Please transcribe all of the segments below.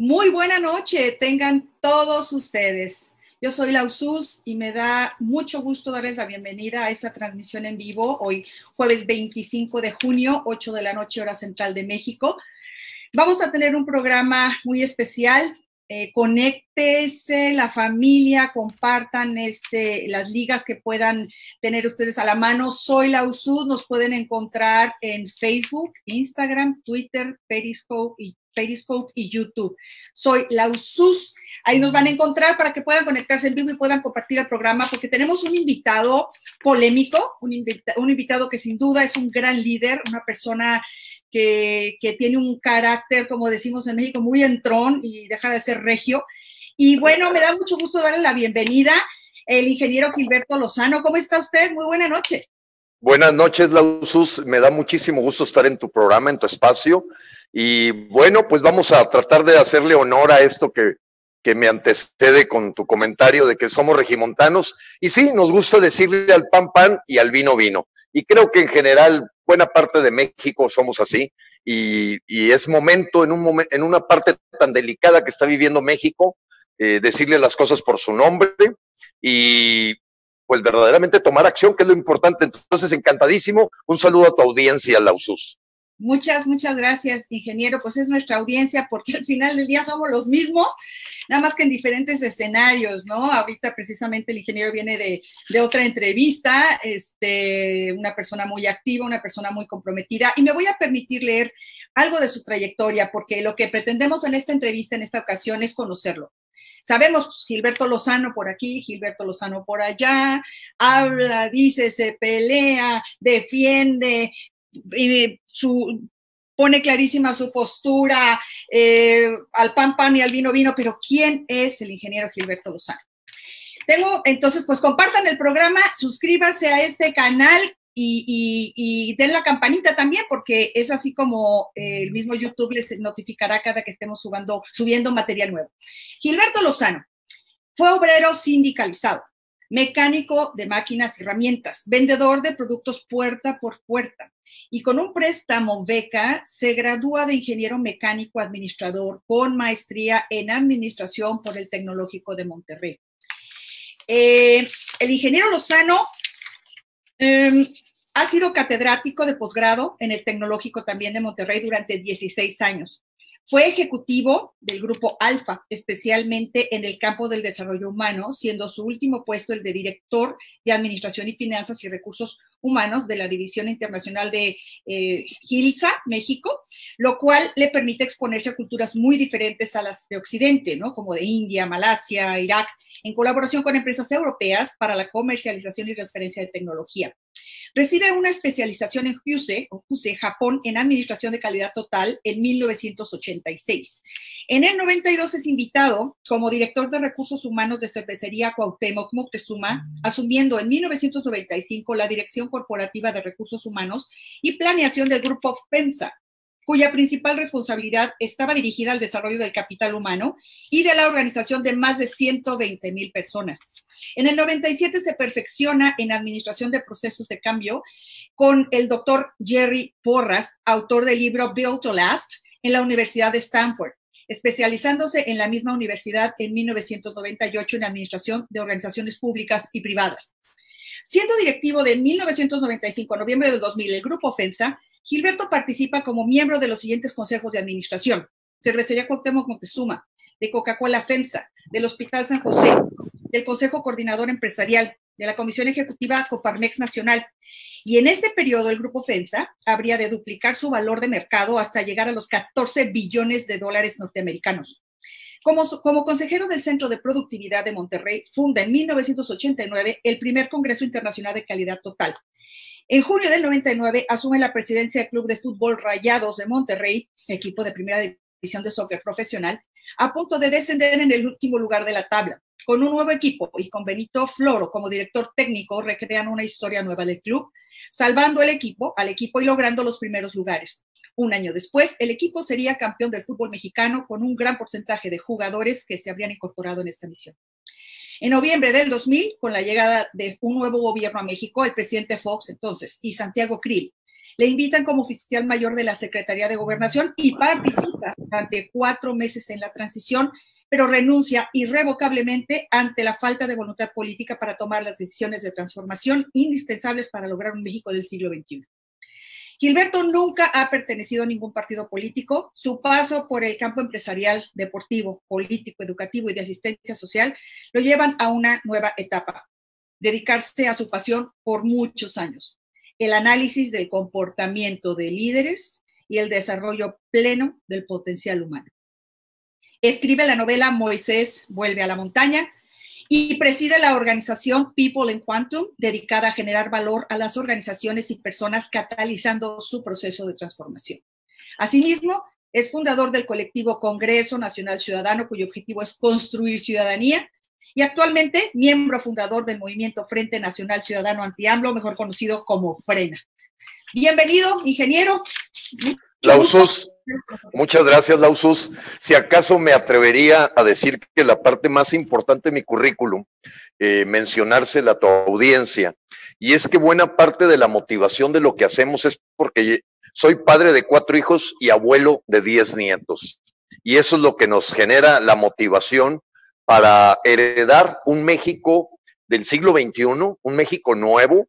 Muy buena noche, tengan todos ustedes. Yo soy Lausus y me da mucho gusto darles la bienvenida a esta transmisión en vivo hoy, jueves 25 de junio, 8 de la noche, hora central de México. Vamos a tener un programa muy especial. Eh, conéctese la familia, compartan este, las ligas que puedan tener ustedes a la mano. Soy Lausus, nos pueden encontrar en Facebook, Instagram, Twitter, Periscope y Periscope y YouTube. Soy Lausus. Ahí nos van a encontrar para que puedan conectarse en vivo y puedan compartir el programa, porque tenemos un invitado polémico, un, invitado que sin duda es un gran líder, una persona que, que, tiene un carácter, como decimos en México, muy entrón y deja de ser regio. Y bueno, me da mucho gusto darle la bienvenida el ingeniero Gilberto Lozano. ¿Cómo está usted? Muy buena noche. Buenas noches, Lausus. Me da muchísimo gusto estar en tu programa, en tu espacio. Y bueno, pues vamos a tratar de hacerle honor a esto que, que me antecede con tu comentario de que somos regimontanos. Y sí, nos gusta decirle al pan pan y al vino vino. Y creo que en general buena parte de México somos así. Y, es momento en, un en una parte tan delicada que está viviendo México, eh, decirle las cosas por su nombre y pues verdaderamente tomar acción, que es lo importante. Entonces, encantadísimo. Un saludo a tu audiencia, Lausus. Muchas, muchas gracias, ingeniero. Pues es nuestra audiencia porque al final del día somos los mismos, nada más que en diferentes escenarios, ¿no? Ahorita precisamente el ingeniero viene de, de, otra entrevista, este, una persona muy activa, una persona muy comprometida, y me voy a permitir leer algo de su trayectoria porque lo que pretendemos en esta entrevista, en esta ocasión, es conocerlo. Sabemos, pues, Gilberto Lozano por aquí, Gilberto Lozano por allá, habla, dice, se pelea, defiende, su, pone clarísima su postura eh, al pan pan y al vino vino, pero ¿quién es el ingeniero Gilberto Lozano? Tengo, entonces, pues compartan el programa, suscríbase a este canal y, y, y, den la campanita también, porque es así como eh, el mismo YouTube les notificará cada que estemos subando, subiendo material nuevo. Gilberto Lozano fue obrero sindicalizado, mecánico de máquinas y herramientas, vendedor de productos puerta por puerta, y con un préstamo beca se gradúa de ingeniero mecánico administrador con maestría en administración por el Tecnológico de Monterrey. Eh, el ingeniero Lozano eh, ha sido catedrático de posgrado en el Tecnológico también de Monterrey durante 16 años. Fue ejecutivo del grupo Alfa, especialmente en el campo del desarrollo humano, siendo su último puesto el de director de Administración y Finanzas y Recursos Humanos de la División Internacional de eh, Gilsa, México, lo cual le permite exponerse a culturas muy diferentes a las de Occidente, ¿no? como de India, Malasia, Irak, en colaboración con empresas europeas para la comercialización y transferencia de tecnología. Recibe una especialización en HUSE, o HUSE, Japón, en Administración de Calidad Total en 1986. En el 92 es invitado como director de Recursos Humanos de Cervecería Cuauhtémoc Moctezuma, asumiendo en 1995 la Dirección Corporativa de Recursos Humanos y Planeación del Grupo FEMSA, cuya principal responsabilidad estaba dirigida al desarrollo del capital humano y de la organización de más de 120 mil personas. En el 97 se perfecciona en administración de procesos de cambio con el doctor Jerry Porras, autor del libro Build to Last, en la Universidad de Stanford especializándose en la misma universidad en 1998 en administración de organizaciones públicas y privadas. Siendo directivo de 1995 a noviembre del 2000 el grupo FEMSA, Gilberto participa como miembro de los siguientes consejos de administración. Cervecería Cuauhtémoc Montezuma, de Coca-Cola FEMSA, del Hospital San José, del Consejo Coordinador Empresarial, de la Comisión Ejecutiva Coparmex Nacional. Y en este periodo el grupo FEMSA habría de duplicar su valor de mercado hasta llegar a los 14 billones de dólares norteamericanos. Como, como, consejero del Centro de Productividad de Monterrey, funda en 1989 el primer Congreso Internacional de Calidad Total. En junio del 99 asume la presidencia del Club de Fútbol Rayados de Monterrey, equipo de primera división de soccer profesional, a punto de descender en el último lugar de la tabla. Con un nuevo equipo y con Benito Floro como director técnico, recrean una historia nueva del club, salvando el equipo, al equipo y logrando los primeros lugares. Un año después, el equipo sería campeón del fútbol mexicano con un gran porcentaje de jugadores que se habrían incorporado en esta misión. En noviembre del 2000, con la llegada de un nuevo gobierno a México, el presidente Fox entonces y Santiago Krill Le invitan como oficial mayor de la Secretaría de Gobernación y participa durante cuatro meses en la transición, pero renuncia irrevocablemente ante la falta de voluntad política para tomar las decisiones de transformación indispensables para lograr un México del siglo XXI. Gilberto nunca ha pertenecido a ningún partido político. Su paso por el campo empresarial, deportivo, político, educativo y de asistencia social lo llevan a una nueva etapa, dedicarse a su pasión por muchos años, el análisis del comportamiento de líderes y el desarrollo pleno del potencial humano. Escribe la novela Moisés vuelve a la montaña, y preside la organización People in Quantum, dedicada a generar valor a las organizaciones y personas catalizando su proceso de transformación. Asimismo, es fundador del colectivo Congreso Nacional Ciudadano, cuyo objetivo es construir ciudadanía, y actualmente miembro fundador del movimiento Frente Nacional Ciudadano Anti-AMLO, mejor conocido como FRENA. Bienvenido, ingeniero. Lausus, muchas gracias, Lausus. Si acaso me atrevería a decir que la parte más importante de mi currículum, eh, mencionársela a tu audiencia, y es que buena parte de la motivación de lo que hacemos es porque soy padre de cuatro hijos y abuelo de diez nietos. Y eso es lo que nos genera la motivación para heredar un México del siglo XXI, un México nuevo.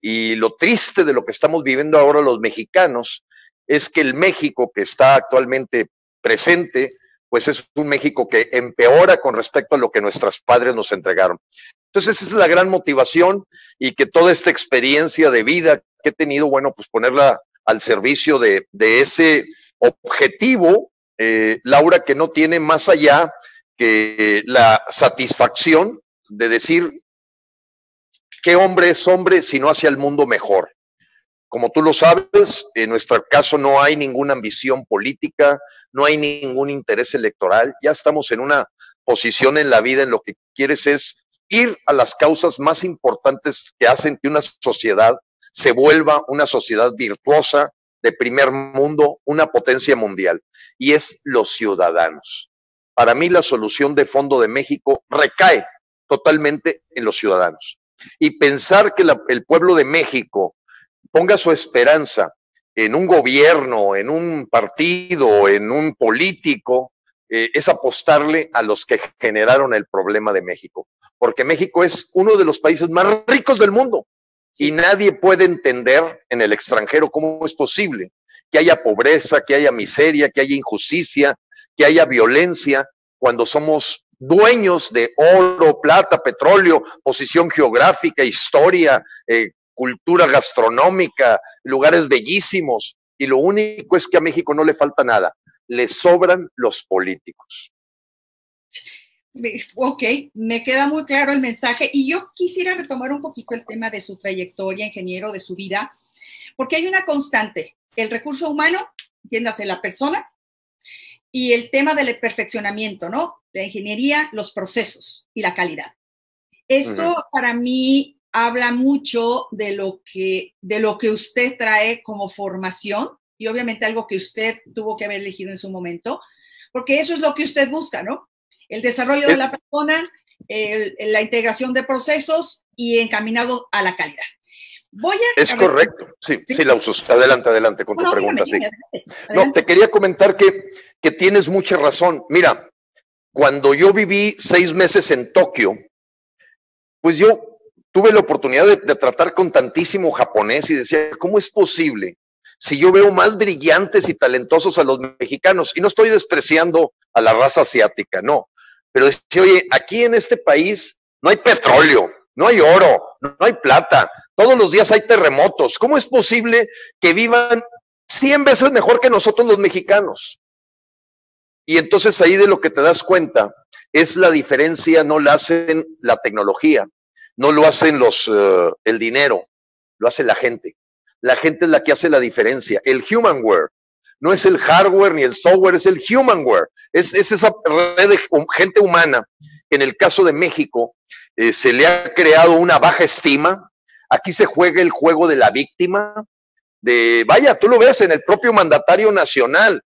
Y lo triste de lo que estamos viviendo ahora los mexicanos es que el México que está actualmente presente, pues es un México que empeora con respecto a lo que nuestros padres nos entregaron. Entonces, esa es la gran motivación y que toda esta experiencia de vida que he tenido, bueno, pues ponerla al servicio de, ese objetivo, eh, Laura, que no tiene más allá que la satisfacción de decir qué hombre es hombre si no hacia el mundo mejor. Como tú lo sabes, en nuestro caso no hay ninguna ambición política, no hay ningún interés electoral, ya estamos en una posición en la vida en lo que quieres es ir a las causas más importantes que hacen que una sociedad se vuelva una sociedad virtuosa, de primer mundo, una potencia mundial, y es los ciudadanos. Para mí la solución de fondo de México recae totalmente en los ciudadanos. Y pensar que el pueblo de México ponga su esperanza en un gobierno, en un partido, en un político, eh, es apostarle a los que generaron el problema de México. Porque México es uno de los países más ricos del mundo y nadie puede entender en el extranjero cómo es posible que haya pobreza, que haya miseria, que haya injusticia, que haya violencia cuando somos dueños de oro, plata, petróleo, posición geográfica, historia, eh, cultura gastronómica, lugares bellísimos, y lo único es que a México no le falta nada, le sobran los políticos. Ok, me queda muy claro el mensaje y yo quisiera retomar un poquito el tema de su trayectoria, ingeniero, de su vida, porque hay una constante, el recurso humano, entiéndase la persona, y el tema del perfeccionamiento, ¿no? La ingeniería, los procesos y la calidad. Esto para mí habla mucho de lo que, de lo que usted trae como formación y obviamente algo que usted tuvo que haber elegido en su momento, porque eso es lo que usted busca, ¿no? El desarrollo de la persona, la integración de procesos y encaminado a la calidad. Voy a, es correcto, sí, sí, la uso. Adelante, adelante con tu pregunta, sí. No, te quería comentar que, que tienes mucha razón. Mira, cuando yo viví seis meses en Tokio, pues yo tuve la oportunidad de, tratar con tantísimo japonés y decía, ¿cómo es posible si yo veo más brillantes y talentosos a los mexicanos? Y no estoy despreciando a la raza asiática, no. Pero decía, oye, aquí en este país no hay petróleo, no hay oro, no hay plata, todos los días hay terremotos. ¿Cómo es posible que vivan 100 veces mejor que nosotros los mexicanos? Y entonces ahí de lo que te das cuenta es la diferencia, no la hacen la tecnología, no lo hacen los, eh, el dinero, lo hace la gente. La gente es la que hace la diferencia. El humanware no es el hardware ni el software, es el humanware. Es, es esa red de gente humana en el caso de México eh, se le ha creado una baja estima. Aquí se juega el juego de la víctima. De, vaya, tú lo ves en el propio mandatario nacional.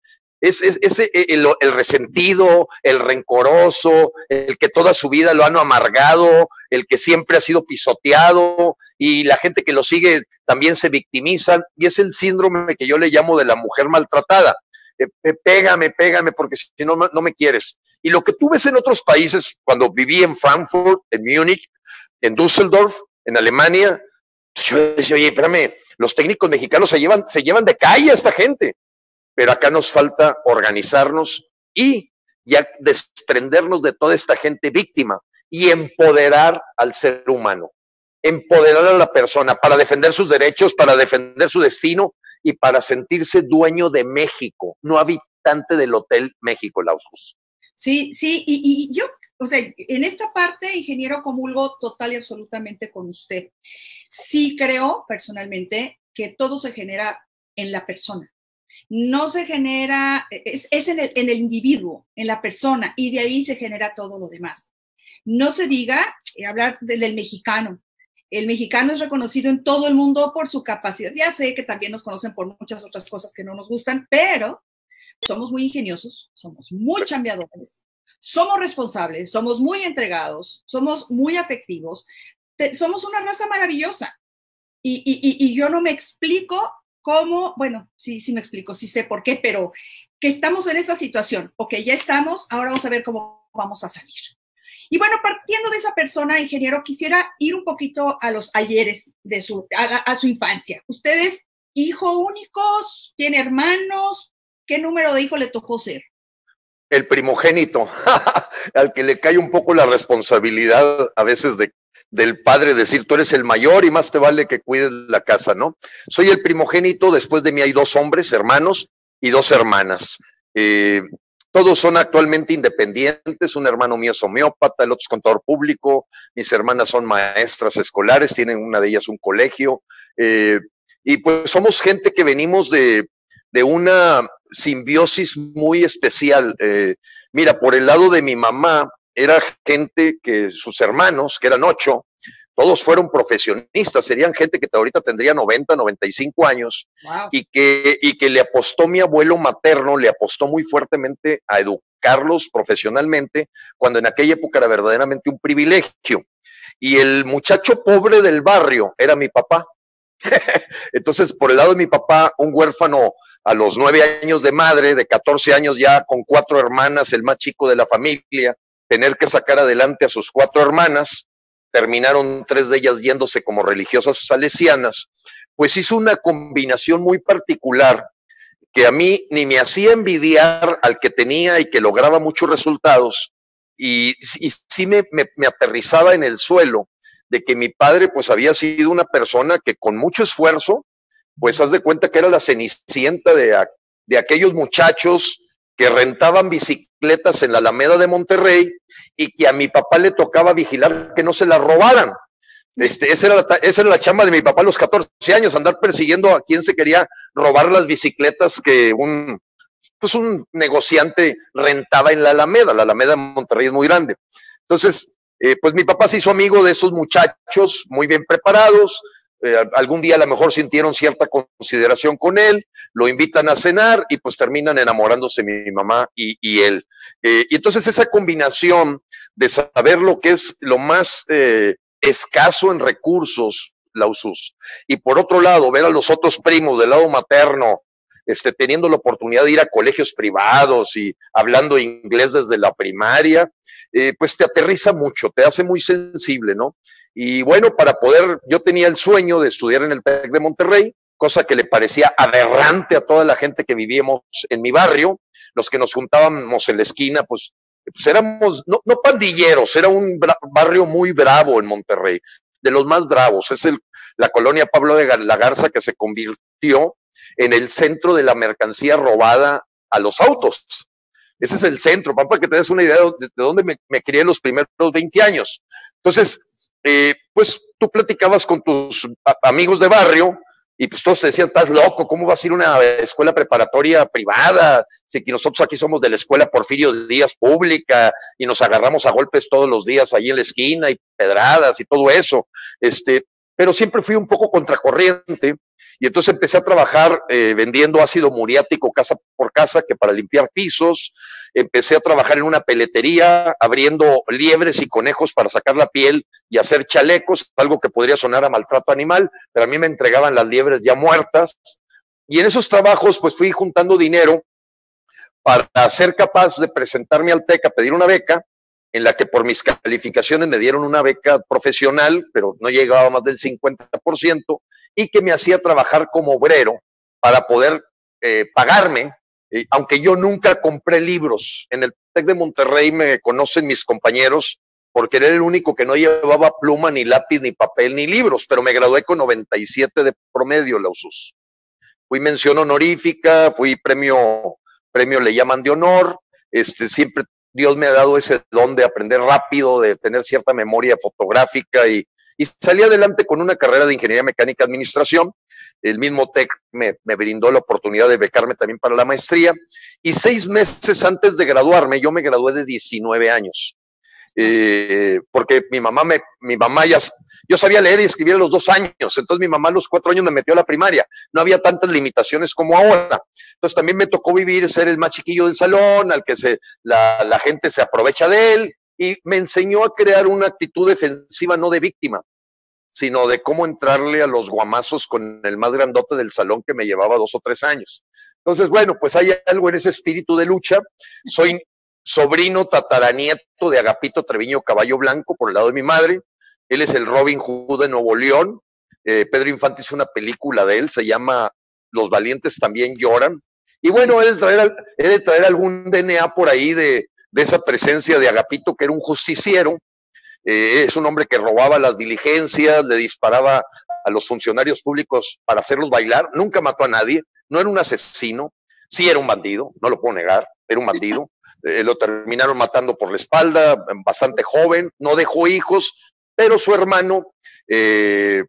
Es, ese e, el, resentido, el rencoroso, el que toda su vida lo han amargado, el que siempre ha sido pisoteado y la gente que lo sigue también se victimiza y es el síndrome que yo le llamo de la mujer maltratada. Eh, eh, pégame, pégame, porque si no, no me quieres. Y lo que tú ves en otros países, cuando viví en Frankfurt, en Múnich, en Düsseldorf, en Alemania, yo decía, oye, espérame, los técnicos mexicanos se llevan, se llevan de calle a esta gente, pero acá nos falta organizarnos y ya desprendernos de toda esta gente víctima y empoderar al ser humano, empoderar a la persona para defender sus derechos, para defender su destino y para sentirse dueño de México, no habitante del Hotel México, Lausus. Sí, sí, y, y yo o sea, en esta parte, ingeniero, comulgo total y absolutamente con usted. Sí creo personalmente que todo se genera en la persona. No se genera, es, en, el, en, el, individuo, en la persona, y de ahí se genera todo lo demás. No se diga eh, hablar del mexicano. El mexicano es reconocido en todo el mundo por su capacidad. Ya sé que también nos conocen por muchas otras cosas que no nos gustan, pero somos muy ingeniosos, somos muy chambeadores, somos responsables, somos muy entregados, somos muy afectivos, somos una raza maravillosa. Y, yo no me explico cómo, bueno, sí, sí me explico, sí sé por qué, pero que estamos en esta situación, ok, ya estamos, ahora vamos a ver cómo vamos a salir. Y bueno, partiendo de esa persona, ingeniero, quisiera ir un poquito a los ayeres de su, a su infancia. ¿Usted es hijo único? ¿Tiene hermanos? ¿Qué número de hijo le tocó ser? el primogénito, al que le cae un poco la responsabilidad a veces de, del padre decir, tú eres el mayor y más te vale que cuides la casa, ¿no? Soy el primogénito, después de mí hay dos hombres, hermanos, y dos hermanas. Eh, todos son actualmente independientes, un hermano mío es homeópata, el otro es contador público, mis hermanas son maestras escolares, tienen una de ellas un colegio, eh, y pues somos gente que venimos de, de una simbiosis muy especial. Eh, mira, por el lado de mi mamá, era gente que sus hermanos, que eran ocho, todos fueron profesionistas, serían gente que ahorita tendría 90, 95 años y, que, y que le apostó mi abuelo materno, le apostó muy fuertemente a educarlos profesionalmente, cuando en aquella época era verdaderamente un privilegio. Y el muchacho pobre del barrio era mi papá. Entonces, por el lado de mi papá, un huérfano a los nueve años de madre, de 14 años ya con cuatro hermanas, el más chico de la familia, tener que sacar adelante a sus cuatro hermanas, terminaron tres de ellas yéndose como religiosas salesianas, pues hizo una combinación muy particular que a mí ni me hacía envidiar al que tenía y que lograba muchos resultados, y, sí me, me aterrizaba en el suelo de que mi padre pues había sido una persona que con mucho esfuerzo, pues haz de cuenta que era la cenicienta de, de aquellos muchachos que rentaban bicicletas en la Alameda de Monterrey y que a mi papá le tocaba vigilar que no se las robaran. Este, esa, era la, esa era la chamba de mi papá a los 14 años, andar persiguiendo a quien se quería robar las bicicletas que un, pues un negociante rentaba en la Alameda. La Alameda de Monterrey es muy grande. Entonces, eh, pues mi papá se hizo amigo de esos muchachos muy bien preparados, eh, algún día a lo mejor sintieron cierta consideración con él, lo invitan a cenar y pues terminan enamorándose mi mamá y, él. Eh, y entonces esa combinación de saber lo que es lo más escaso en recursos, la USUS, y por otro lado ver a los otros primos del lado materno, este, teniendo la oportunidad de ir a colegios privados y hablando inglés desde la primaria, eh, pues te aterriza mucho, te hace muy sensible, ¿no? Y bueno, para poder, yo tenía el sueño de estudiar en el TEC de Monterrey, cosa que le parecía aberrante a toda la gente que vivíamos en mi barrio, los que nos juntábamos en la esquina, pues, pues éramos, no, no pandilleros, era un barrio muy bravo en Monterrey, de los más bravos, es el, la colonia Pablo de la Garza que se convirtió en el centro de la mercancía robada a los autos. Ese es el centro, para que te des una idea de, dónde me, me, crié los primeros 20 años. Entonces, eh, pues tú platicabas con tus amigos de barrio y pues todos te decían, estás loco, ¿cómo vas a ir una escuela preparatoria privada? Si nosotros aquí somos de la escuela Porfirio Díaz pública y nos agarramos a golpes todos los días ahí en la esquina y pedradas y todo eso. Este, pero siempre fui un poco contracorriente y entonces empecé a trabajar eh, vendiendo ácido muriático casa por casa, que para limpiar pisos. Empecé a trabajar en una peletería, abriendo liebres y conejos para sacar la piel y hacer chalecos, algo que podría sonar a maltrato animal, pero a mí me entregaban las liebres ya muertas. Y en esos trabajos, pues fui juntando dinero para ser capaz de presentarme al TEC a pedir una beca en la que por mis calificaciones me dieron una beca profesional, pero no llegaba más del 50%, y que me hacía trabajar como obrero para poder eh, pagarme, eh, aunque yo nunca compré libros. En el TEC de Monterrey me conocen mis compañeros porque era el único que no llevaba pluma, ni lápiz, ni papel, ni libros, pero me gradué con 97 de promedio, la USUS. Fui mención honorífica, fui premio, premio le llaman de honor, este, siempre Dios me ha dado ese don de aprender rápido, de tener cierta memoria fotográfica y, salí adelante con una carrera de ingeniería mecánica administración. El mismo TEC me, brindó la oportunidad de becarme también para la maestría. Y seis meses antes de graduarme, yo me gradué de 19 años. Eh, porque mi mamá, me, mi mamá ya, yo sabía leer y escribir a los dos años, entonces mi mamá a los cuatro años me metió a la primaria. No había tantas limitaciones como ahora. Entonces también me tocó vivir, ser el más chiquillo del salón, al que se, la, la gente se aprovecha de él, y me enseñó a crear una actitud defensiva, no de víctima, sino de cómo entrarle a los guamazos con el más grandote del salón que me llevaba dos o tres años. Entonces, bueno, pues hay algo en ese espíritu de lucha. Soy sobrino tataranieto de Agapito Treviño Caballo Blanco por el lado de mi madre. Él es el Robin Hood de Nuevo León. Eh, Pedro Infante hizo una película de él, se llama Los valientes también lloran. Y bueno, he de traer, de traer algún DNA por ahí de, esa presencia de Agapito, que era un justiciero. Eh, es un hombre que robaba las diligencias, le disparaba a los funcionarios públicos para hacerlos bailar. Nunca mató a nadie, no era un asesino, sí era un bandido, no lo puedo negar, era un bandido. Eh, lo terminaron matando por la espalda, bastante joven, no dejó hijos, pero su hermano, eh,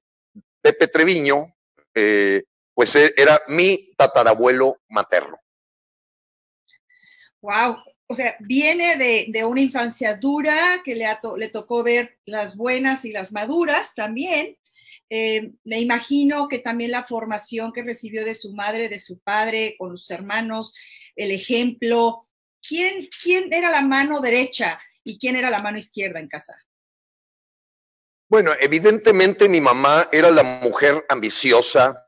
Pepe Treviño, eh, pues era mi tatarabuelo materno. Wow, o sea, viene de, una infancia dura que le, le, tocó ver las buenas y las maduras también. Me imagino que también la formación que recibió de su madre, de su padre, con sus hermanos, el ejemplo. ¿Quién, quién era la mano derecha y quién era la mano izquierda en casa? Bueno, evidentemente mi mamá era la mujer ambiciosa,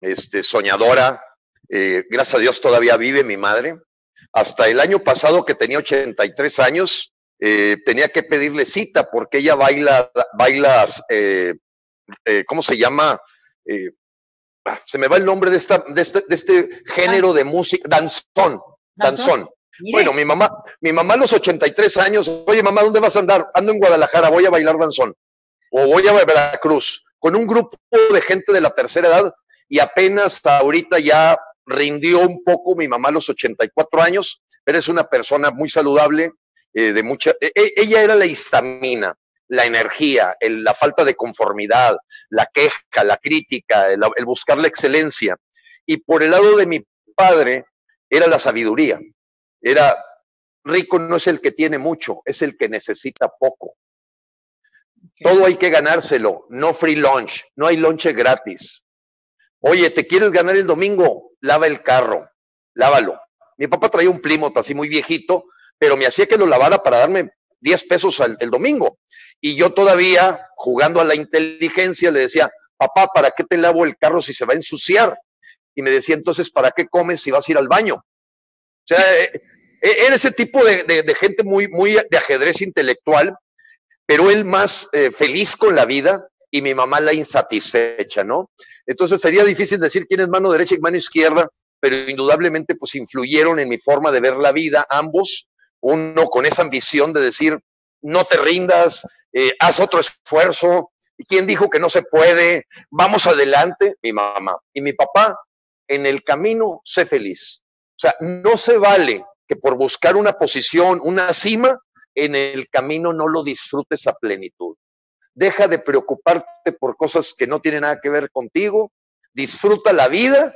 este, soñadora. Eh, gracias a Dios todavía vive mi madre. Hasta el año pasado, que tenía 83 años, eh, tenía que pedirle cita porque ella baila, bailas, eh, ¿cómo se llama? Ah, se me va el nombre de, esta, de, este, de este género de música, danzón, danzón. Bueno, mi mamá, mi mamá a los 83 años, oye mamá, ¿dónde vas a andar? Ando en Guadalajara, voy a bailar danzón o voy a Veracruz con un grupo de gente de la tercera edad y apenas ahorita ya rindió un poco mi mamá a los 84 años, pero es una persona muy saludable, eh, de mucha... E, e, ella era la histamina, la energía, la falta de conformidad, la queja, la crítica, el, el buscar la excelencia. Y por el lado de mi padre era la sabiduría. Era rico no es el que tiene mucho, es el que necesita poco. Todo hay que ganárselo, no free lunch, no hay lonche gratis. Oye, ¿te quieres ganar el domingo? Lava el carro, lávalo. Mi papá traía un Plymouth así muy viejito, pero me hacía que lo lavara para darme 10 pesos el domingo. Y yo todavía, jugando a la inteligencia, le decía, papá, ¿para qué te lavo el carro si se va a ensuciar? Y me decía, entonces, ¿para qué comes si vas a ir al baño? Sea, eh, eh, era ese tipo de, de gente muy, muy de ajedrez intelectual pero él más eh, feliz con la vida y mi mamá la insatisfecha, ¿no? Entonces sería difícil decir quién es mano derecha y mano izquierda, pero indudablemente pues influyeron en mi forma de ver la vida ambos, uno con esa ambición de decir, no te rindas, haz otro esfuerzo, ¿y quién dijo que no se puede? Vamos adelante, mi mamá. Y mi papá, en el camino, sé feliz. O sea, no se vale que por buscar una posición, una cima, en el camino no lo disfrutes a plenitud. Deja de preocuparte por cosas que no tienen nada que ver contigo, disfruta la vida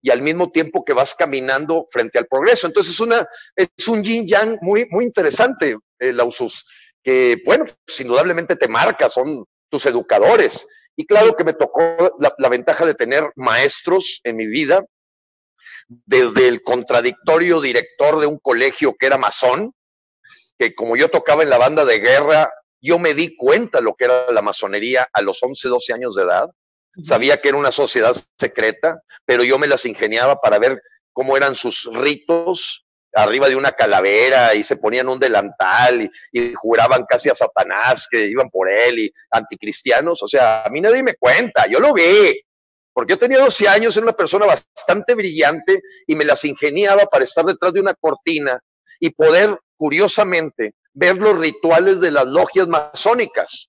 y al mismo tiempo que vas caminando frente al progreso. Entonces es, una, es un yin yang muy, muy interesante, eh, Lausus, que bueno, pues, indudablemente te marca, son tus educadores Y claro que me tocó la, ventaja de tener maestros en mi vida, desde el contradictorio director de un colegio que era masón, que como yo tocaba en la banda de guerra, yo me di cuenta lo que era la masonería a los 11, 12 años de edad. Sabía que era una sociedad secreta, pero yo me las ingeniaba para ver cómo eran sus ritos, arriba de una calavera y se ponían un delantal y, juraban casi a Satanás que iban por él y anticristianos. O sea, a mí nadie me cuenta, yo lo vi, porque yo tenía 12 años, era una persona bastante brillante y me las ingeniaba para estar detrás de una cortina y poder, curiosamente, ver los rituales de las logias masónicas.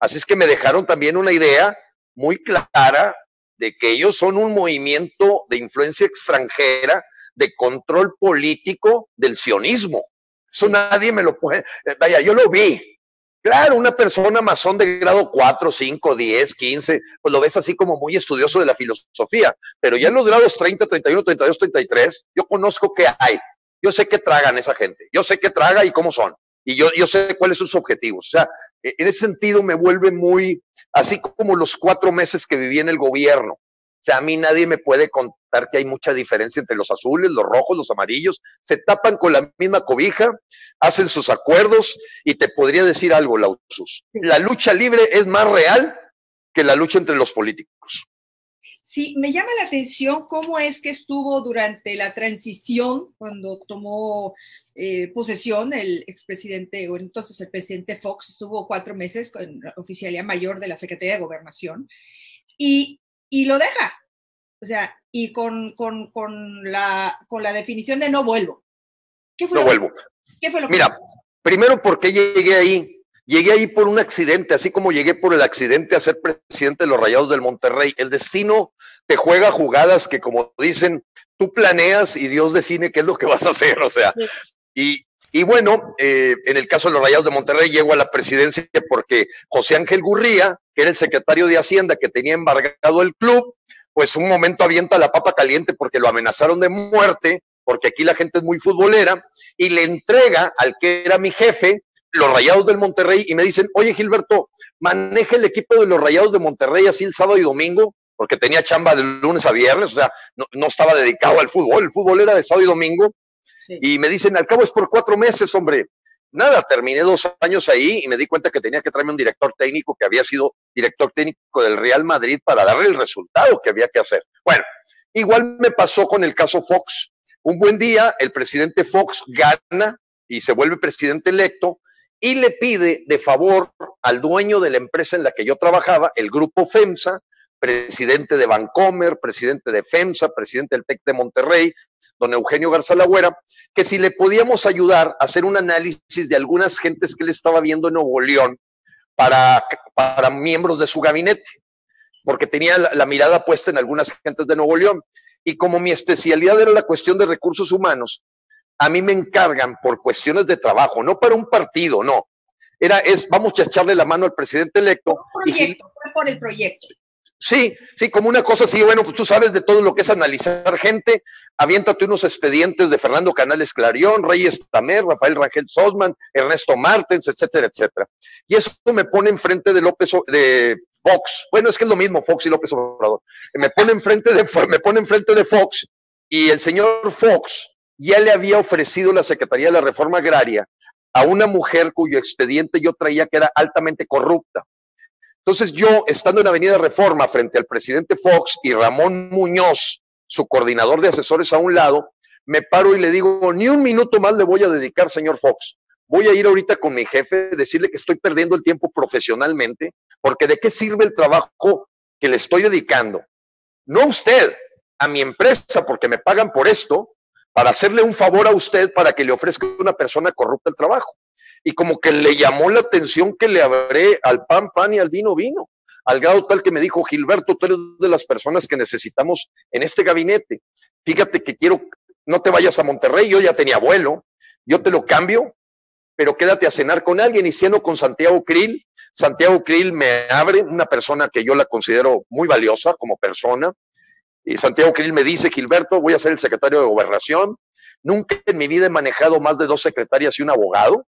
Así es que me dejaron también una idea muy clara de que ellos son un movimiento de influencia extranjera de control político del sionismo. Eso nadie me lo puede. Vaya, yo lo vi. Claro, una persona masón de grado 4, 5, 10, 15, pues lo ves así como muy estudioso de la filosofía. Pero ya en los grados 30, 31, 32, 33, yo conozco qué hay. Yo sé qué tragan esa gente. Yo sé qué traga y cómo son. Y yo, yo sé cuáles son sus objetivos. O sea, e, en ese sentido me vuelve muy, así como los cuatro meses que viví en el gobierno sea, a mí nadie me puede contar que hay mucha diferencia entre los azules, los rojos, los amarillos. Se tapan con la misma cobija, hacen sus acuerdos y te podría decir algo, Lausus. La lucha libre es más real que la lucha entre los políticos. Sí, me llama la atención cómo es que estuvo durante la transición, cuando tomó eh, posesión el expresidente, o entonces el presidente Fox, estuvo cuatro meses con la oficialía mayor de la Secretaría de Gobernación, y y lo deja. O sea, y con, con, con, la, con la definición de no vuelvo. ¿Qué fue no vuelvo. ¿Qué fue lo Mira, primero porque llegué ahí. Llegué ahí por un accidente, así como llegué por el accidente a ser presidente de los Rayados del Monterrey. El destino te juega jugadas que, como dicen, tú planeas y Dios define qué es lo que vas a hacer. O sea, y, y bueno, eh, en el caso de los Rayados de Monterrey, llego a la presidencia porque José Ángel Gurría, que era el secretario de Hacienda que tenía embargado el club, pues un momento avienta la papa caliente porque lo amenazaron de muerte, porque aquí la gente es muy futbolera, y le entrega al que era mi jefe los Rayados del Monterrey y me dicen, oye Gilberto, maneja el equipo de los Rayados de Monterrey así el sábado y domingo, porque tenía chamba de lunes a viernes, o sea, no, no estaba dedicado al fútbol, el fútbol era de sábado y domingo, y me dicen, al cabo es por cuatro meses, hombre. Nada, terminé dos años ahí y me di cuenta que tenía que traerme un director técnico que había sido director técnico del Real Madrid para darle el resultado que había que hacer. Bueno, igual me pasó con el caso Fox. Un buen día, el presidente Fox gana y se vuelve presidente electo y le pide de favor al dueño de la empresa en la que yo trabajaba, el grupo FEMSA, presidente de Vancomer, presidente de FEMSA, presidente del TEC de Monterrey, don Eugenio Garza Lagüera, que si le podíamos ayudar a hacer un análisis de algunas gentes que él estaba viendo en Nuevo León para, para miembros de su gabinete, porque tenía la, mirada puesta en algunas gentes de Nuevo León. Y como mi especialidad era la cuestión de recursos humanos, a mí me encargan por cuestiones de trabajo, no para un partido, no. Era, es, vamos a echarle la mano al presidente electo. Proyecto, por el proyecto. Sí, sí, como una cosa así, bueno, pues tú sabes de todo lo que es analizar gente, aviéntate unos expedientes de Fernando Canales Clarión, Reyes Tamer, Rafael Rangel Sosman, Ernesto Martens, etcétera, etcétera. Y eso me pone enfrente de López, de Fox, bueno, es que es lo mismo Fox y López Obrador, me pone enfrente de, me pone enfrente de Fox y el señor Fox ya le había ofrecido la Secretaría de la Reforma Agraria a una mujer cuyo expediente yo traía que era altamente corrupta entonces yo, estando en Avenida Reforma frente al presidente Fox y Ramón Muñoz, su coordinador de asesores a un lado, me paro y le digo, ni un minuto más le voy a dedicar, señor Fox. Voy a ir ahorita con mi jefe, decirle que estoy perdiendo el tiempo profesionalmente, porque ¿de qué sirve el trabajo que le estoy dedicando? No a usted, a mi empresa, porque me pagan por esto, para hacerle un favor a usted para que le ofrezca a una persona corrupta el trabajo y como que le llamó la atención que le habré al pan, pan y al vino, vino. Al grado tal que me dijo, Gilberto, tú eres de las personas que necesitamos en este gabinete. Fíjate que quiero, no te vayas a Monterrey, yo ya tenía vuelo, yo te lo cambio, pero quédate a cenar con alguien y siendo con Santiago Krill. Santiago Krill me abre, una persona que yo la considero muy valiosa como persona. Y Santiago Krill me dice, Gilberto, voy a ser el secretario de gobernación. Nunca en mi vida he manejado más de dos secretarias y un abogado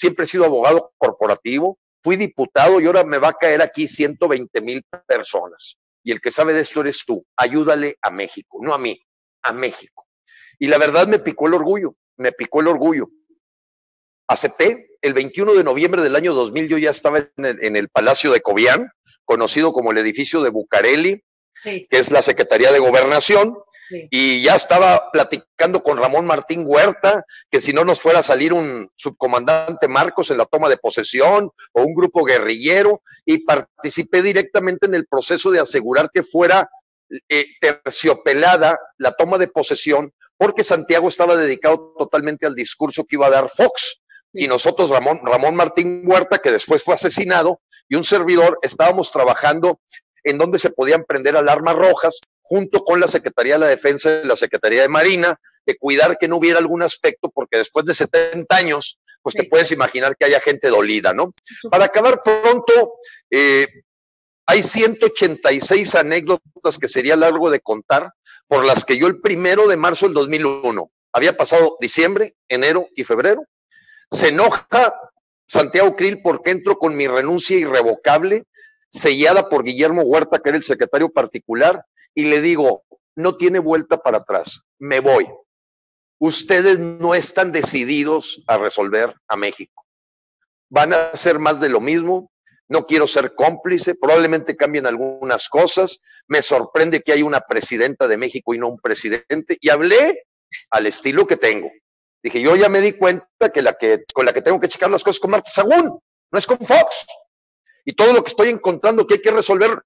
siempre he sido abogado corporativo, fui diputado y ahora me va a caer aquí 120 mil personas. Y el que sabe de esto eres tú. Ayúdale a México, no a mí, a México. Y la verdad me picó el orgullo, me picó el orgullo. Acepté. El 21 de noviembre del año 2000 yo ya estaba en el, Palacio de Cobián, conocido como el edificio de Bucareli, que es la Secretaría de Gobernación, y ya estaba platicando con Ramón Martín Huerta, que si no nos fuera a salir un subcomandante Marcos en la toma de posesión o un grupo guerrillero, y participé directamente en el proceso de asegurar que fuera eh, terciopelada la toma de posesión, porque Santiago estaba dedicado totalmente al discurso que iba a dar Fox. Y nosotros, Ramón, Ramón Martín Huerta, que después fue asesinado, y un servidor, estábamos trabajando en donde se podían prender alarmas rojas junto con la Secretaría de la Defensa y la Secretaría de Marina, de cuidar que no hubiera algún aspecto, porque después de 70 años, pues te puedes imaginar que haya gente dolida, ¿no? Para acabar pronto, eh, hay 186 anécdotas que sería largo de contar, por las que yo el primero de marzo del 2001, había pasado diciembre, enero y febrero, se enoja Santiago Krill porque entro con mi renuncia irrevocable, sellada por Guillermo Huerta, que era el secretario particular, y le digo, no tiene vuelta para atrás, me voy. Ustedes no están decididos a resolver a México. Van a hacer más de lo mismo. No quiero ser cómplice, probablemente cambien algunas cosas. Me sorprende que hay una presidenta de México y no un presidente. Y hablé al estilo que tengo. Dije, yo ya me di cuenta que la que con la que tengo que checar las cosas con Marta Sagún, no es con Fox. Y todo lo que estoy encontrando que hay que resolver,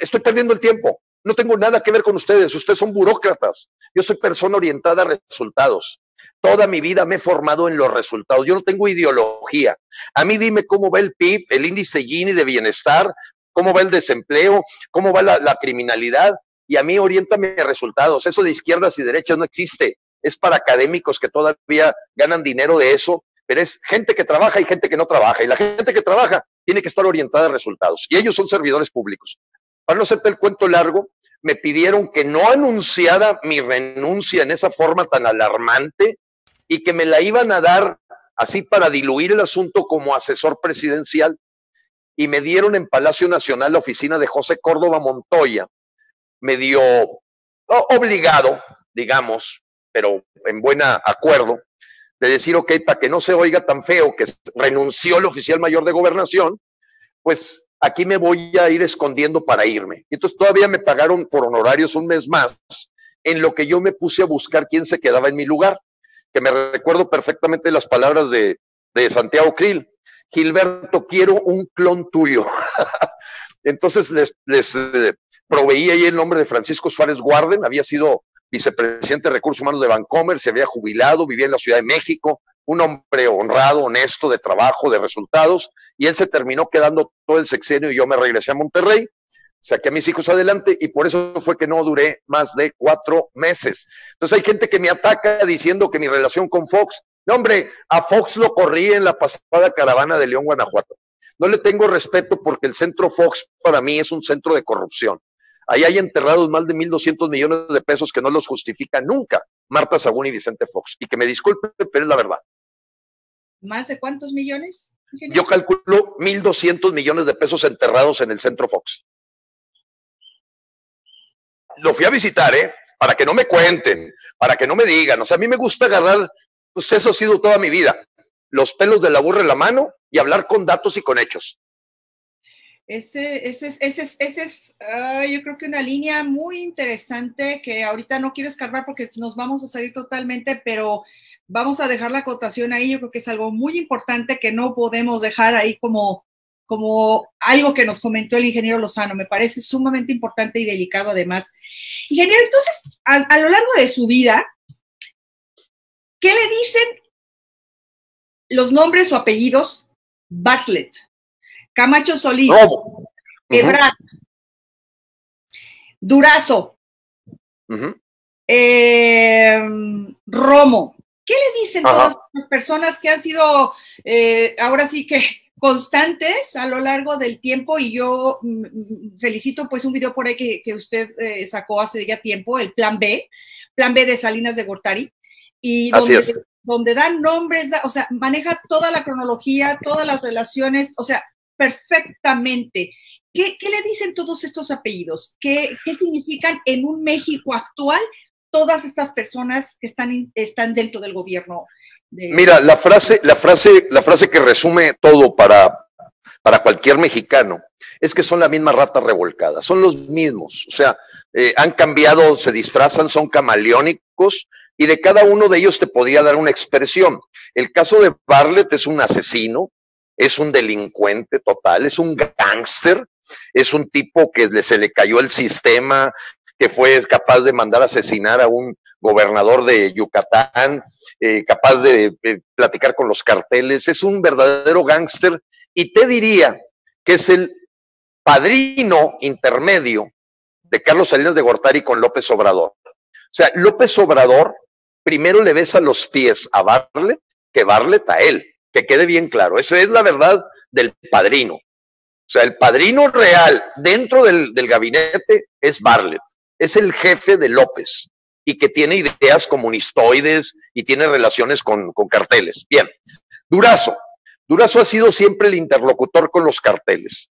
estoy perdiendo el tiempo. No tengo nada que ver con ustedes, ustedes son burócratas. Yo soy persona orientada a resultados. Toda mi vida me he formado en los resultados. Yo no tengo ideología. A mí dime cómo va el PIB, el índice Gini de bienestar, cómo va el desempleo, cómo va la, criminalidad. Y a mí oriéntame a resultados. Eso de izquierdas y derechas no existe. Es para académicos que todavía ganan dinero de eso, pero es gente que trabaja y gente que no trabaja. Y la gente que trabaja tiene que estar orientada a resultados. Y ellos son servidores públicos. Para no hacerte el cuento largo, me pidieron que no anunciara mi renuncia en esa forma tan alarmante y que me la iban a dar así para diluir el asunto como asesor presidencial. Y me dieron en Palacio Nacional la oficina de José Córdoba Montoya. Me dio obligado, digamos, pero en buen acuerdo, de decir, ok, para que no se oiga tan feo que renunció el oficial mayor de gobernación, pues aquí me voy a ir escondiendo para irme. Entonces todavía me pagaron por honorarios un mes más, en lo que yo me puse a buscar quién se quedaba en mi lugar, que me recuerdo perfectamente las palabras de, Santiago Krill. Gilberto, quiero un clon tuyo. Entonces les, les eh, proveí ahí el nombre de Francisco Suárez Guarden, había sido vicepresidente de Recursos Humanos de Vancomer, se había jubilado, vivía en la Ciudad de México, un hombre honrado, honesto, de trabajo, de resultados, y él se terminó quedando todo el sexenio y yo me regresé a Monterrey, saqué a mis hijos adelante y por eso fue que no duré más de cuatro meses. Entonces hay gente que me ataca diciendo que mi relación con Fox, no hombre, a Fox lo corrí en la pasada caravana de León, Guanajuato. No le tengo respeto porque el centro Fox para mí es un centro de corrupción. Ahí hay enterrados más de 1.200 millones de pesos que no los justifica nunca Marta Sagún y Vicente Fox. Y que me disculpen, pero es la verdad. ¿Más de cuántos millones? Yo calculo 1.200 millones de pesos enterrados en el centro Fox. Lo fui a visitar, ¿eh? Para que no me cuenten, para que no me digan. O sea, a mí me gusta agarrar, pues eso ha sido toda mi vida. Los pelos de la burra en la mano y hablar con datos y con hechos. Ese, ese, ese, ese es, yo creo que una línea muy interesante que ahorita no quiero escarbar porque nos vamos a salir totalmente, pero vamos a dejar la acotación ahí. Yo creo que es algo muy importante que no podemos dejar ahí como, como algo que nos comentó el ingeniero Lozano. Me parece sumamente importante y delicado además. Ingeniero, entonces, a, a lo largo de su vida, ¿qué le dicen los nombres o apellidos Bartlett? Camacho Solís, Ebrard, Durazo, em, Romo. ¿Qué le dicen todas las personas que han sido eh, ahora sí que constantes a lo largo del tiempo? Y yo mm, mm, felicito pues un video por ahí que, usted eh, sacó hace ya tiempo, el Plan B, Plan B de Salinas de Gortari. Y donde, donde dan nombres, o sea, maneja toda la cronología, todas las relaciones, o sea, perfectamente. ¿Qué, le dicen todos estos apellidos? ¿Qué, ¿Qué, significan en un México actual todas estas personas que están, están dentro del gobierno? Mira, la frase, la, frase, la frase que resume todo para, para cualquier mexicano es que son la misma rata revolcada, son los mismos, o sea, eh, han cambiado, se disfrazan, son camaleónicos y de cada uno de ellos te podría dar una expresión. El caso de Bartlett es un asesino, es un delincuente total, es un gángster, es un tipo que se le cayó el sistema, que fue capaz de mandar asesinar a un gobernador de Yucatán, eh, capaz de platicar con los carteles, es un verdadero gángster y te diría que es el padrino intermedio de Carlos Salinas de Gortari con López Obrador. O sea, López Obrador primero le besa los pies a Barlet que Barlet a él, que quede bien claro. Esa es la verdad del padrino. O sea, el padrino real dentro del, gabinete es Barlet, es el jefe de López y que tiene ideas comunistoides y tiene relaciones con, con carteles. Bien, Durazo. Durazo ha sido siempre el interlocutor con los carteles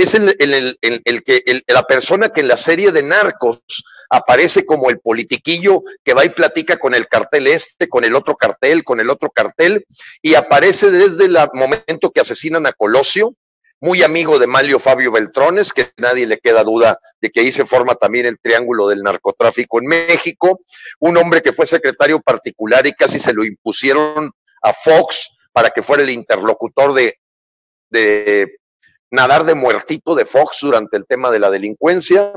es el, que la persona que en la serie de narcos aparece como el politiquillo que va y platica con el cartel este, con el otro cartel, con el otro cartel, y aparece desde el momento que asesinan a Colosio, muy amigo de Malio Fabio Beltrones, que nadie le queda duda de que ahí se forma también el triángulo del narcotráfico en México, un hombre que fue secretario particular y casi se lo impusieron a Fox para que fuera el interlocutor de, de nadar de muertito de Fox durante el tema de la delincuencia.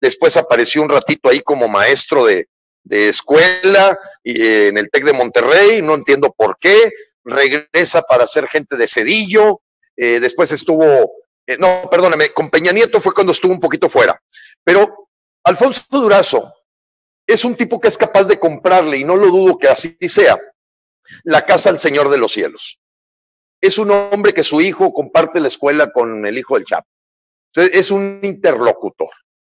Después apareció un ratito ahí como maestro de, escuela y, eh, en el TEC de Monterrey, no entiendo por qué. Regresa para ser gente de Cedillo. Eh, después estuvo, eh, no, perdóname, con Peña Nieto fue cuando estuvo un poquito fuera. Pero Alfonso Durazo es un tipo que es capaz de comprarle, y no lo dudo que así sea, la casa al Señor de los Cielos es un hombre que su hijo comparte la escuela con el hijo del Chapo. es un interlocutor.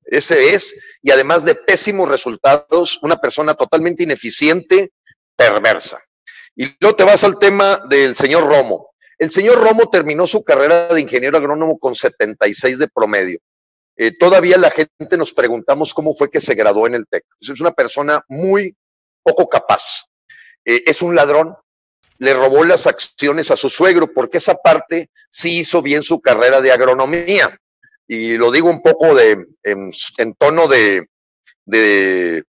Ese es, y además de pésimos resultados, una persona totalmente ineficiente, perversa. Y luego te vas al tema del señor Romo. El señor Romo terminó su carrera de ingeniero agrónomo con 76 de promedio. Eh, todavía la gente nos preguntamos cómo fue que se graduó en el TEC. Es una persona muy poco capaz. Eh, es un ladrón, le robó las acciones a su suegro, porque esa parte sí hizo bien su carrera de agronomía. Y lo digo un poco de, en, tono de, de,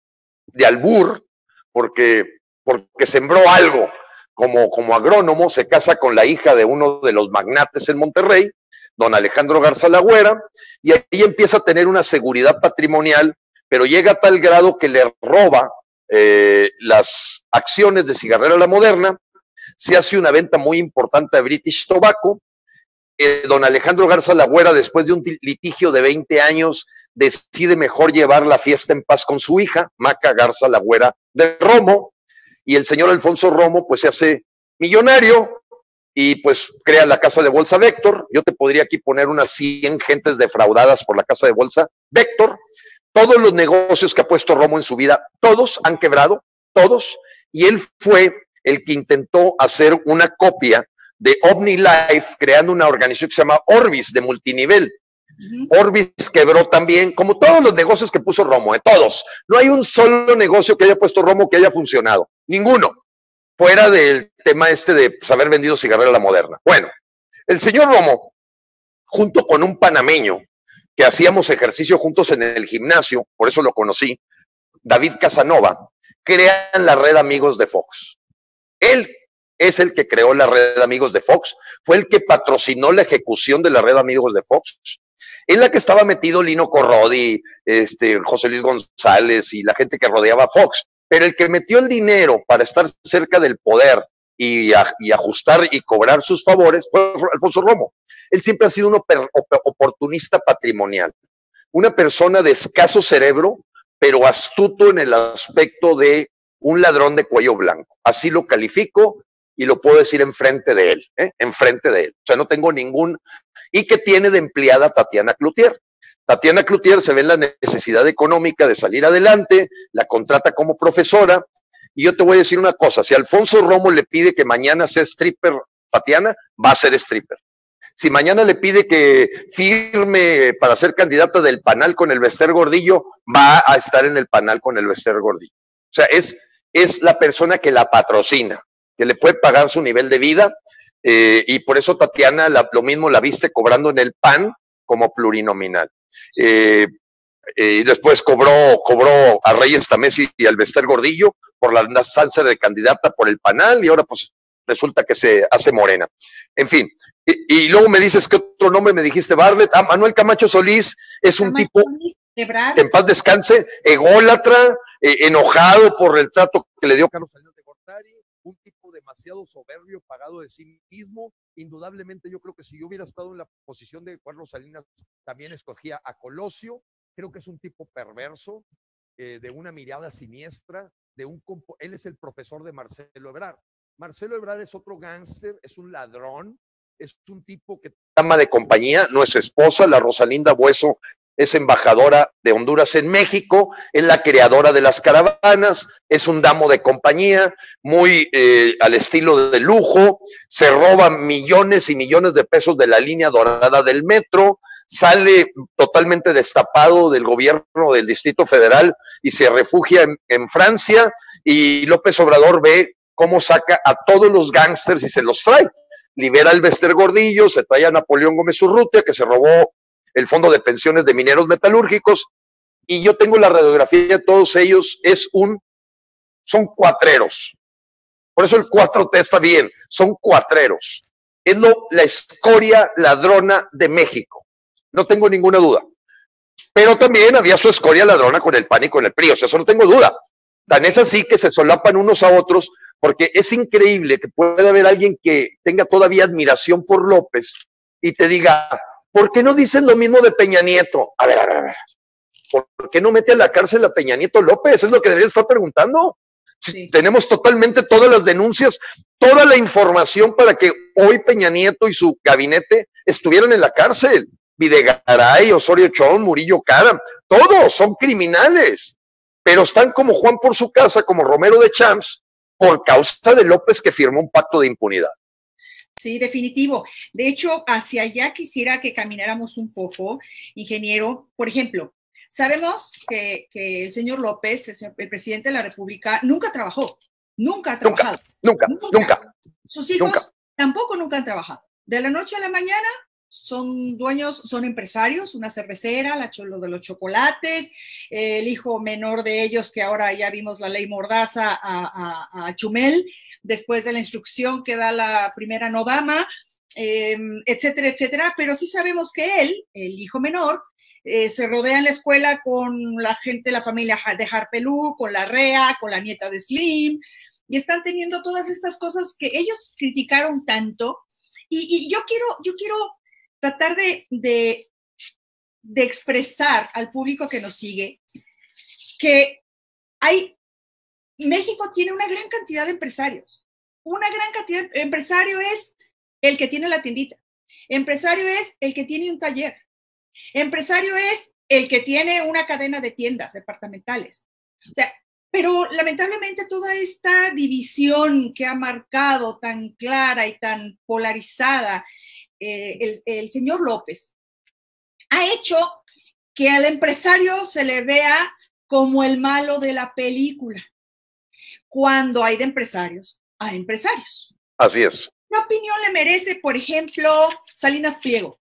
albur, porque, porque sembró algo como, como agrónomo, se casa con la hija de uno de los magnates en Monterrey, don Alejandro Garza Lagüera, y ahí empieza a tener una seguridad patrimonial, pero llega a tal grado que le roba eh, las acciones de Cigarrera La Moderna se hace una venta muy importante a British Tobacco. Eh, don Alejandro Garza Lagüera, después de un litigio de 20 años, decide mejor llevar la fiesta en paz con su hija, Maca Garza Lagüera de Romo, y el señor Alfonso Romo pues se hace millonario y pues crea la casa de bolsa Vector. Yo te podría aquí poner unas 100 gentes defraudadas por la casa de bolsa Vector. Todos los negocios que ha puesto Romo en su vida, todos han quebrado, todos, y él fue el que intentó hacer una copia de OmniLife, creando una organización que se llama Orbis de multinivel. Orbis quebró también, como todos los negocios que puso Romo, eh, todos. No hay un solo negocio que haya puesto Romo que haya funcionado. Ninguno. Fuera del tema este de pues, haber vendido cigarrera la moderna. Bueno, el señor Romo, junto con un panameño que hacíamos ejercicio juntos en el gimnasio, por eso lo conocí, David Casanova, crean la red Amigos de Fox. Él es el que creó la red amigos de Fox, fue el que patrocinó la ejecución de la red amigos de Fox. En la que estaba metido Lino Corrodi, este, José Luis González y la gente que rodeaba a Fox. Pero el que metió el dinero para estar cerca del poder y, ajustar y cobrar sus favores fue Alfonso Romo. Él siempre ha sido un oportunista patrimonial, una persona de escaso cerebro, pero astuto en el aspecto de un ladrón de cuello blanco. Así lo califico y lo puedo decir enfrente de él, ¿eh? enfrente de él. O sea, no tengo ningún... Y que tiene de empleada Tatiana Cloutier. Tatiana Cloutier se ve en la necesidad económica de salir adelante, la contrata como profesora. Y yo te voy a decir una cosa, si Alfonso Romo le pide que mañana sea stripper Tatiana, va a ser stripper. Si mañana le pide que firme para ser candidata del panal con el Bester Gordillo, va a estar en el panal con el Bester Gordillo. O sea, es, es la persona que la patrocina, que le puede pagar su nivel de vida. Eh, y por eso Tatiana lo mismo la viste cobrando en el PAN como plurinominal. Eh, eh, y después cobró, cobró a Reyes Tamés y al Bester Gordillo por la estancia de candidata por el panal y ahora pues resulta que se hace morena. En fin, y, luego me dices que otro nombre me dijiste, Barlet, ah, Manuel Camacho Solís es un tipo en paz descanse, ególatra, eh, enojado por el trato que le dio Carlos Salinas de Gortari, demasiado soberbio, pagado de sí mismo. Indudablemente yo creo que si yo hubiera estado en la posición de Carlos Salinas, también escogía a Colosio. Creo que es un tipo perverso, eh, de una mirada siniestra, de un él es el profesor de Marcelo Ebrard. Marcelo Ebrard es otro gángster, es un ladrón, es un tipo que llama de compañía, no es esposa, la Rosalinda Bueso es embajadora de Honduras en México, es la creadora de las caravanas, es un damo de compañía, muy eh, al estilo de lujo, se roba millones y millones de pesos de la línea dorada del metro, sale totalmente destapado del gobierno del Distrito Federal y se refugia en, Francia y López Obrador ve cómo saca a todos los gángsters y se los trae. Libera al Bester Gordillo, se trae a Napoleón Gómez Urrutia, que se robó el fondo de pensiones de mineros metalúrgicos, y yo tengo la radiografía de todos ellos, es un, son cuatreros. Por eso el 4T está bien, son cuatreros. Es lo, la escoria ladrona de México. No tengo ninguna duda. Pero también había su escoria ladrona con el PAN y con el PRI, o sea, eso no tengo duda. Tan es así que se solapan unos a otros, porque es increíble que pueda haber alguien que tenga todavía admiración por López y te diga, ¿por qué no dicen lo mismo de Peña Nieto? A ver, a ver, a ver. ¿Por qué no mete a la cárcel a Peña Nieto López? Es lo que debería estar preguntando. Tenemos totalmente todas las denuncias, toda la información para que hoy Peña Nieto y su gabinete estuvieran en la cárcel. Videgaray, Osorio Chón, Murillo Cara, todos son criminales pero están como Juan por su casa, como Romero de Champs, por causa de López que firmó un pacto de impunidad. Sí, definitivo. De hecho, hacia allá quisiera que camináramos un poco, ingeniero. Por ejemplo, sabemos que, el señor López, el, presidente de la República, nunca trabajó, nunca ha trabajado. Nunca, nunca. Sus hijos tampoco nunca han trabajado. De la noche a la mañana son dueños, son empresarios, una cervecera, la cholo de los chocolates, el hijo menor de ellos, que ahora ya vimos la ley Mordaza a, Chumel, después de la instrucción que da la primera no dama, em, etcétera, etcétera. Pero sí sabemos que él, el hijo menor, eh, se rodea en la escuela con la gente, la familia de Harpelú, con la REA, con la nieta de Slim, y están teniendo todas estas cosas que ellos criticaron tanto. Y, y yo quiero, yo quiero tratar de, de, expresar al público que nos sigue que hay, México tiene una gran cantidad de empresarios. Una gran cantidad de empresario es el que tiene la tiendita. Empresario es el que tiene un taller. Empresario es el que tiene una cadena de tiendas departamentales. O sea, pero lamentablemente toda esta división que ha marcado tan clara y tan polarizada eh, el, señor López, ha hecho que al empresario se le vea como el malo de la película. Cuando hay de empresarios, hay empresarios. Así es. ¿Qué opinión le merece, por ejemplo, Salinas Pliego?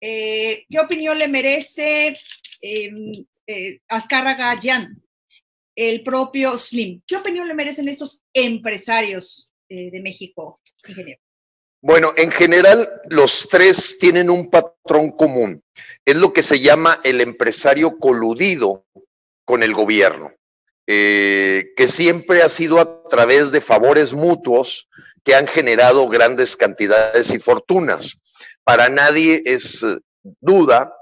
Eh, ¿Qué opinión le merece em, eh, Azcárraga Jan? El propio Slim. ¿Qué opinión le merecen estos empresarios de México, ingeniero? Bueno, en general los tres tienen un patrón común. Es lo que se llama el empresario coludido con el gobierno, eh, que siempre ha sido a través de favores mutuos que han generado grandes cantidades y fortunas. Para nadie es eh, duda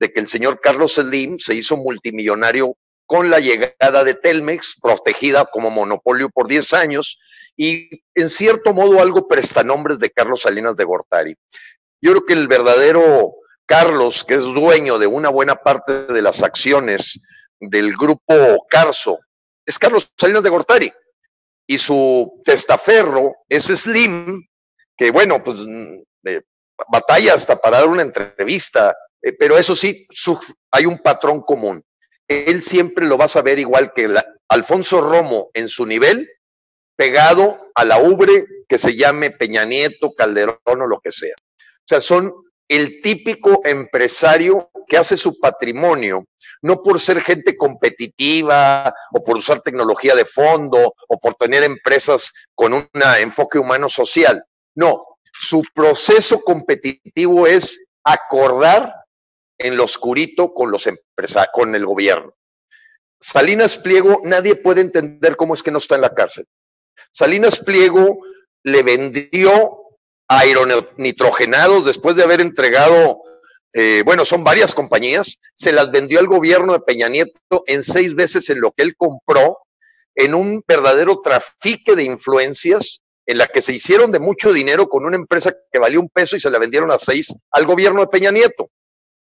de que el señor Carlos Slim se hizo multimillonario con la llegada de Telmex, protegida como monopolio por 10 años, y en cierto modo algo prestanombres de Carlos Salinas de Gortari. Yo creo que el verdadero Carlos, que es dueño de una buena parte de las acciones del grupo Carso, es Carlos Salinas de Gortari. Y su testaferro es Slim, que bueno, pues mm, eh, batalla hasta para dar una entrevista, eh, pero eso sí, hay un patrón común. Él siempre lo va a saber igual que Alfonso Romo en su nivel, pegado a la ubre que se llame Peña Nieto, Calderón o lo que sea. O sea, son el típico empresario que hace su patrimonio, no por ser gente competitiva o por usar tecnología de fondo o por tener empresas con un enfoque humano social. No, su proceso competitivo es acordar en lo oscurito con los empresarios, con el gobierno. Salinas Pliego, nadie puede entender cómo es que no está en la cárcel. Salinas Pliego le vendió aeronitrogenados después de haber entregado, eh, bueno, son varias compañías, se las vendió al gobierno de Peña Nieto en seis veces en lo que él compró, en un verdadero trafique de influencias en la que se hicieron de mucho dinero con una empresa que valía un peso y se la vendieron a seis al gobierno de Peña Nieto.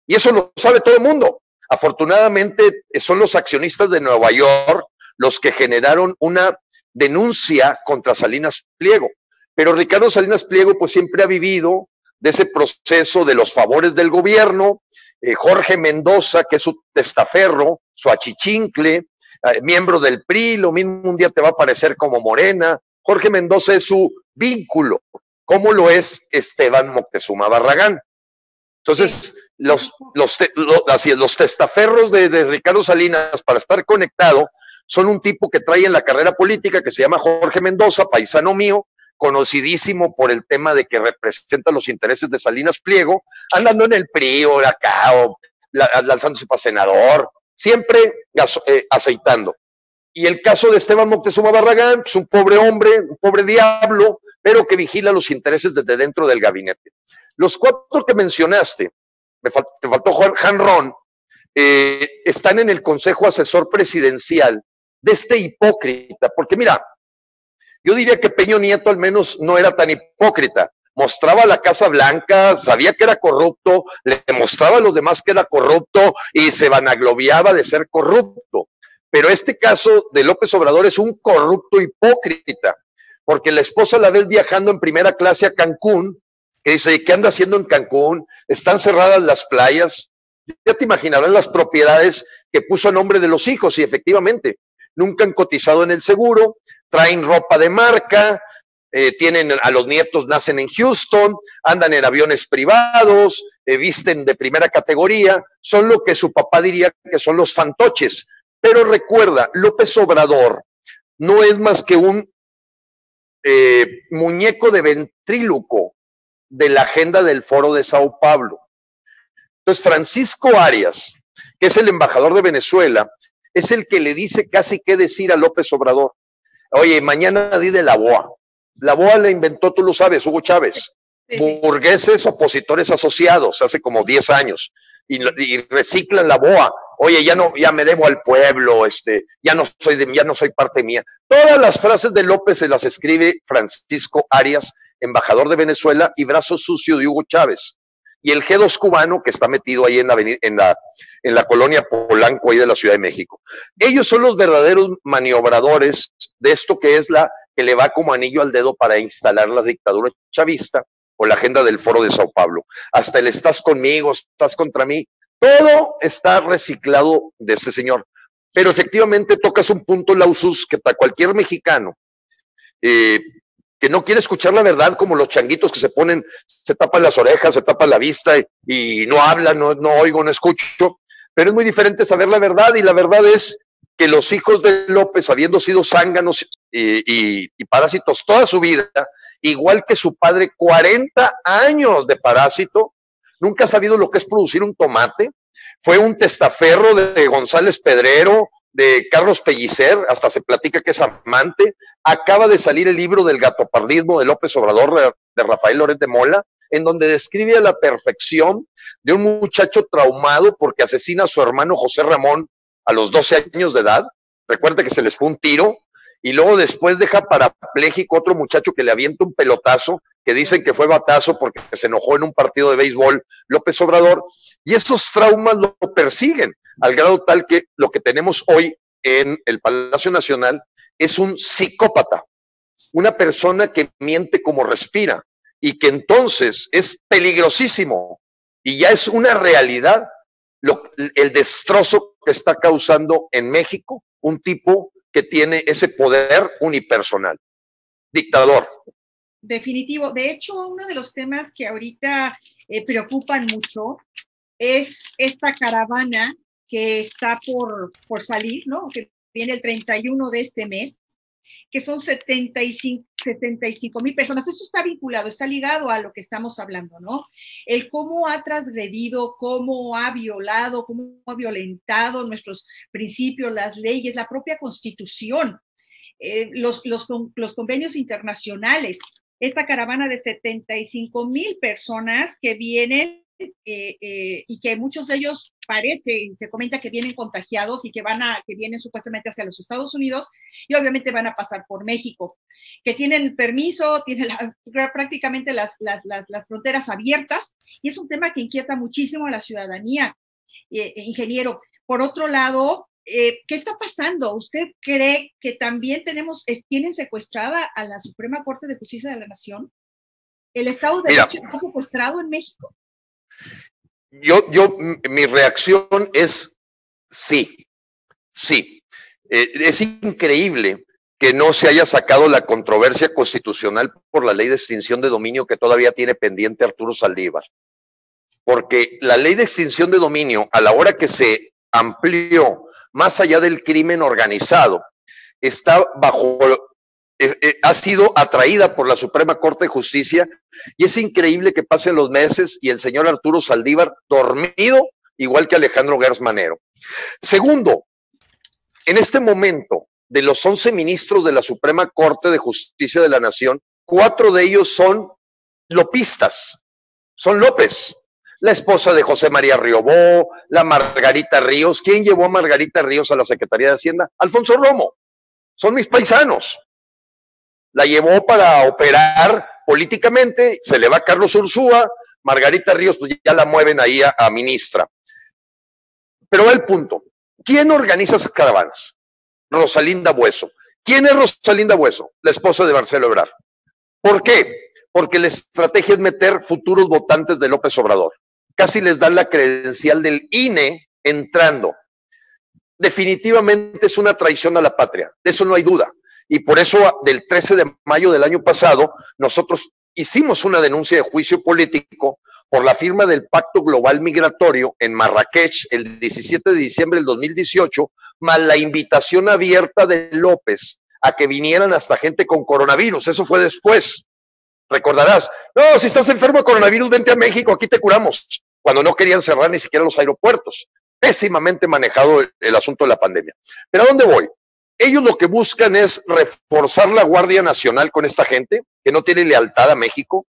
Y eso lo sabe todo el mundo. Afortunadamente son los accionistas de Nueva York los que generaron una denuncia contra Salinas Pliego. Pero Ricardo Salinas Pliego pues siempre ha vivido de ese proceso de los favores del gobierno. Eh, Jorge Mendoza, que es su testaferro, su achichincle, eh, miembro del PRI, lo mismo un día te va a parecer como Morena. Jorge Mendoza es su vínculo, como lo es Esteban Moctezuma Barragán. Entonces, los, los, los testaferros de, de, Ricardo Salinas para estar conectado son un tipo que trae en la carrera política que se llama Jorge Mendoza, paisano mío, conocidísimo por el tema de que representa los intereses de Salinas Pliego, andando en el PRI o acá, o lanzándose para senador, siempre eh, aceitando. Y el caso de Esteban Moctezuma Barragán, pues un pobre hombre, un pobre diablo, pero que vigila los intereses desde dentro del gabinete. Los cuatro que mencionaste, me te faltó Juan Ron, eh, están en el Consejo Asesor Presidencial de este hipócrita, porque mira, yo diría que Peño Nieto al menos no era tan hipócrita. Mostraba la Casa Blanca, sabía que era corrupto, le mostraba a los demás que era corrupto y se vanaglobiaba de ser corrupto. Pero este caso de López Obrador es un corrupto hipócrita, porque la esposa la ves viajando en primera clase a Cancún que dice, ¿qué anda haciendo en Cancún? Están cerradas las playas. Ya te imaginarás las propiedades que puso a nombre de los hijos y efectivamente nunca han cotizado en el seguro, traen ropa de marca, eh, tienen a los nietos, nacen en Houston, andan en aviones privados, eh, visten de primera categoría, son lo que su papá diría que son los fantoches. Pero recuerda, López Obrador no es más que un eh, muñeco de ventríloco de la agenda del Foro de Sao Paulo. Entonces, Francisco Arias, que es el embajador de Venezuela, es el que le dice casi qué decir a López Obrador. Oye, mañana di de la BOA. La BOA la inventó, tú lo sabes, Hugo Chávez. Burgueses opositores asociados hace como 10 años y, reciclan la BOA. Oye, ya no, ya me debo al pueblo, este, ya no soy de, ya no soy parte mía. Todas las frases de López se las escribe Francisco Arias embajador de Venezuela y brazo sucio de Hugo Chávez. Y el G2 cubano que está metido ahí en la, en la, colonia Polanco, ahí de la Ciudad de México. Ellos son los verdaderos maniobradores de esto que es la que le va como anillo al dedo para instalar la dictadura chavista o la agenda del Foro de Sao Paulo. Hasta el estás conmigo, estás contra mí. Todo está reciclado de este señor. Pero efectivamente tocas un punto, Lausus, que para cualquier mexicano eh, que no quiere escuchar la verdad, como los changuitos que se ponen, se tapan las orejas, se tapan la vista y, no hablan, no, no oigo, no escucho. Pero es muy diferente saber la verdad y la verdad es que los hijos de López, habiendo sido zánganos y, y, parásitos toda su vida, igual que su padre, 40 años de parásito, nunca ha sabido lo que es producir un tomate. Fue un testaferro de González Pedrero, de Carlos Pellicer, hasta se platica que es amante, acaba de salir el libro del gatopardismo de López Obrador de Rafael Loret de Mola, en donde describe a la perfección de un muchacho traumado porque asesina a su hermano José Ramón a los 12 años de edad. Recuerda que se les fue un tiro y luego después deja parapléjico otro muchacho que le avienta un pelotazo, que dicen que fue batazo porque se enojó en un partido de béisbol López Obrador, y esos traumas lo persiguen al grado tal que lo que tenemos hoy en el Palacio Nacional es un psicópata, una persona que miente como respira, y que entonces es peligrosísimo y ya es una realidad el destrozo que está causando en México un tipo que tiene ese poder unipersonal. Dictador. Definitivo. De hecho, uno de los temas que ahorita eh, preocupan mucho es esta caravana que está por, por salir, ¿no? Que viene el 31 de este mes, que son 75 mil personas. Eso está vinculado, está ligado a lo que estamos hablando, ¿no? El cómo ha transgredido, cómo ha violado, cómo ha violentado nuestros principios, las leyes, la propia constitución, eh, los, los, los convenios internacionales. Esta caravana de 75 mil personas que vienen eh, eh, y que muchos de ellos parece, se comenta que vienen contagiados y que van a, que vienen supuestamente hacia los Estados Unidos y obviamente van a pasar por México, que tienen permiso, tienen prácticamente las, las, las, fronteras abiertas y es un tema que inquieta muchísimo a la ciudadanía, eh, ingeniero. Por otro lado, ¿qué está pasando? ¿Usted cree que también tenemos, tienen secuestrada a la Suprema Corte de Justicia de la Nación? ¿El Estado de Derecho está secuestrado en México? Yo, yo, mi reacción es sí, sí. Eh, es increíble que no se haya sacado la controversia constitucional por la ley de extinción de dominio que todavía tiene pendiente Arturo Saldívar. Porque la ley de extinción de dominio, a la hora que se amplió más allá del crimen organizado, está bajo eh, eh, ha sido atraída por la Suprema Corte de Justicia y es increíble que pasen los meses y el señor Arturo Saldívar dormido, igual que Alejandro Gersmanero. Segundo, en este momento, de los 11 ministros de la Suprema Corte de Justicia de la Nación, cuatro de ellos son lopistas, son López, la esposa de José María Riobó, la Margarita Ríos. ¿Quién llevó a Margarita Ríos a la Secretaría de Hacienda? Alfonso Romo. Son mis paisanos la llevó para operar políticamente, se le va Carlos Ursúa, Margarita Ríos, pues ya la mueven ahí a, ministra. Pero el punto. ¿Quién organiza esas caravanas? Rosalinda Bueso. ¿Quién es Rosalinda Bueso? La esposa de Marcelo Ebrard. ¿Por qué? Porque la estrategia es meter futuros votantes de López Obrador. Casi les dan la credencial del INE entrando. Definitivamente es una traición a la patria, de eso no hay duda. Y por eso, del 13 de mayo del año pasado, nosotros hicimos una denuncia de juicio político por la firma del Pacto Global Migratorio en Marrakech el 17 de diciembre del 2018, más la invitación abierta de López a que vinieran hasta gente con coronavirus. Eso fue después. Recordarás, no, si estás enfermo de coronavirus, vente a México, aquí te curamos. Cuando no querían cerrar ni siquiera los aeropuertos. Pésimamente manejado el, asunto de la pandemia. Pero ¿a dónde voy? Ellos lo que buscan es reforzar la Guardia Nacional con esta gente que no tiene lealtad a México,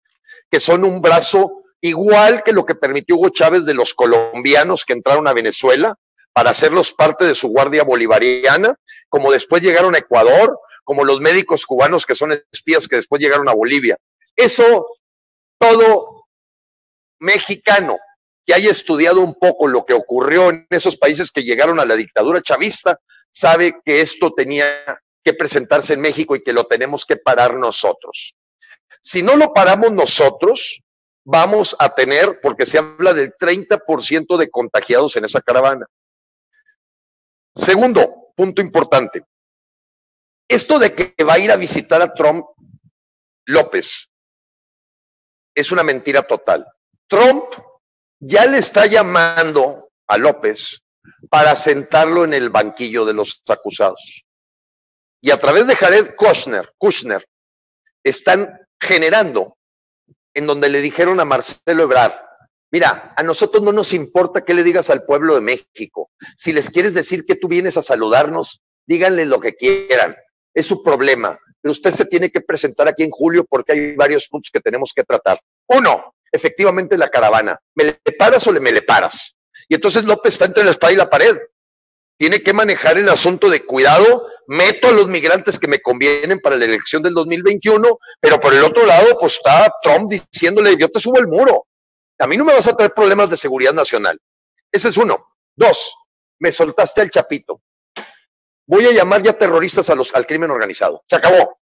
que son un brazo igual que lo que permitió Hugo Chávez de los colombianos que entraron a Venezuela para hacerlos parte de su Guardia Bolivariana, como después llegaron a Ecuador, como los médicos cubanos que son espías que después llegaron a Bolivia. Eso todo mexicano que haya estudiado un poco lo que ocurrió en esos países que llegaron a la dictadura chavista, sabe que esto tenía que presentarse en México y que lo tenemos que parar nosotros. Si no lo paramos nosotros, vamos a tener, porque se habla del 30% de contagiados en esa caravana. Segundo, punto importante. Esto de que va a ir a visitar a Trump López es una mentira total. Trump ya le está llamando a López para sentarlo en el banquillo de los acusados. Y a través de Jared Kushner, Kushner están generando en donde le dijeron a Marcelo Ebrard, mira, a nosotros no nos importa qué le digas al pueblo de México. Si les quieres decir que tú vienes a saludarnos, díganle lo que quieran. Es su problema. Pero usted se tiene que presentar aquí en julio porque hay varios puntos que tenemos que tratar. Uno, efectivamente la caravana. ¿Me le paras o le me le paras? Y entonces López está entre la espada y la pared. Tiene que manejar el asunto de cuidado, meto a los migrantes que me convienen para la elección del 2021, pero por el otro lado, pues está Trump diciéndole, yo te subo el muro. A mí no me vas a traer problemas de seguridad nacional. Ese es uno. Dos, me soltaste al chapito. Voy a llamar ya terroristas a los, al crimen organizado. Se acabó.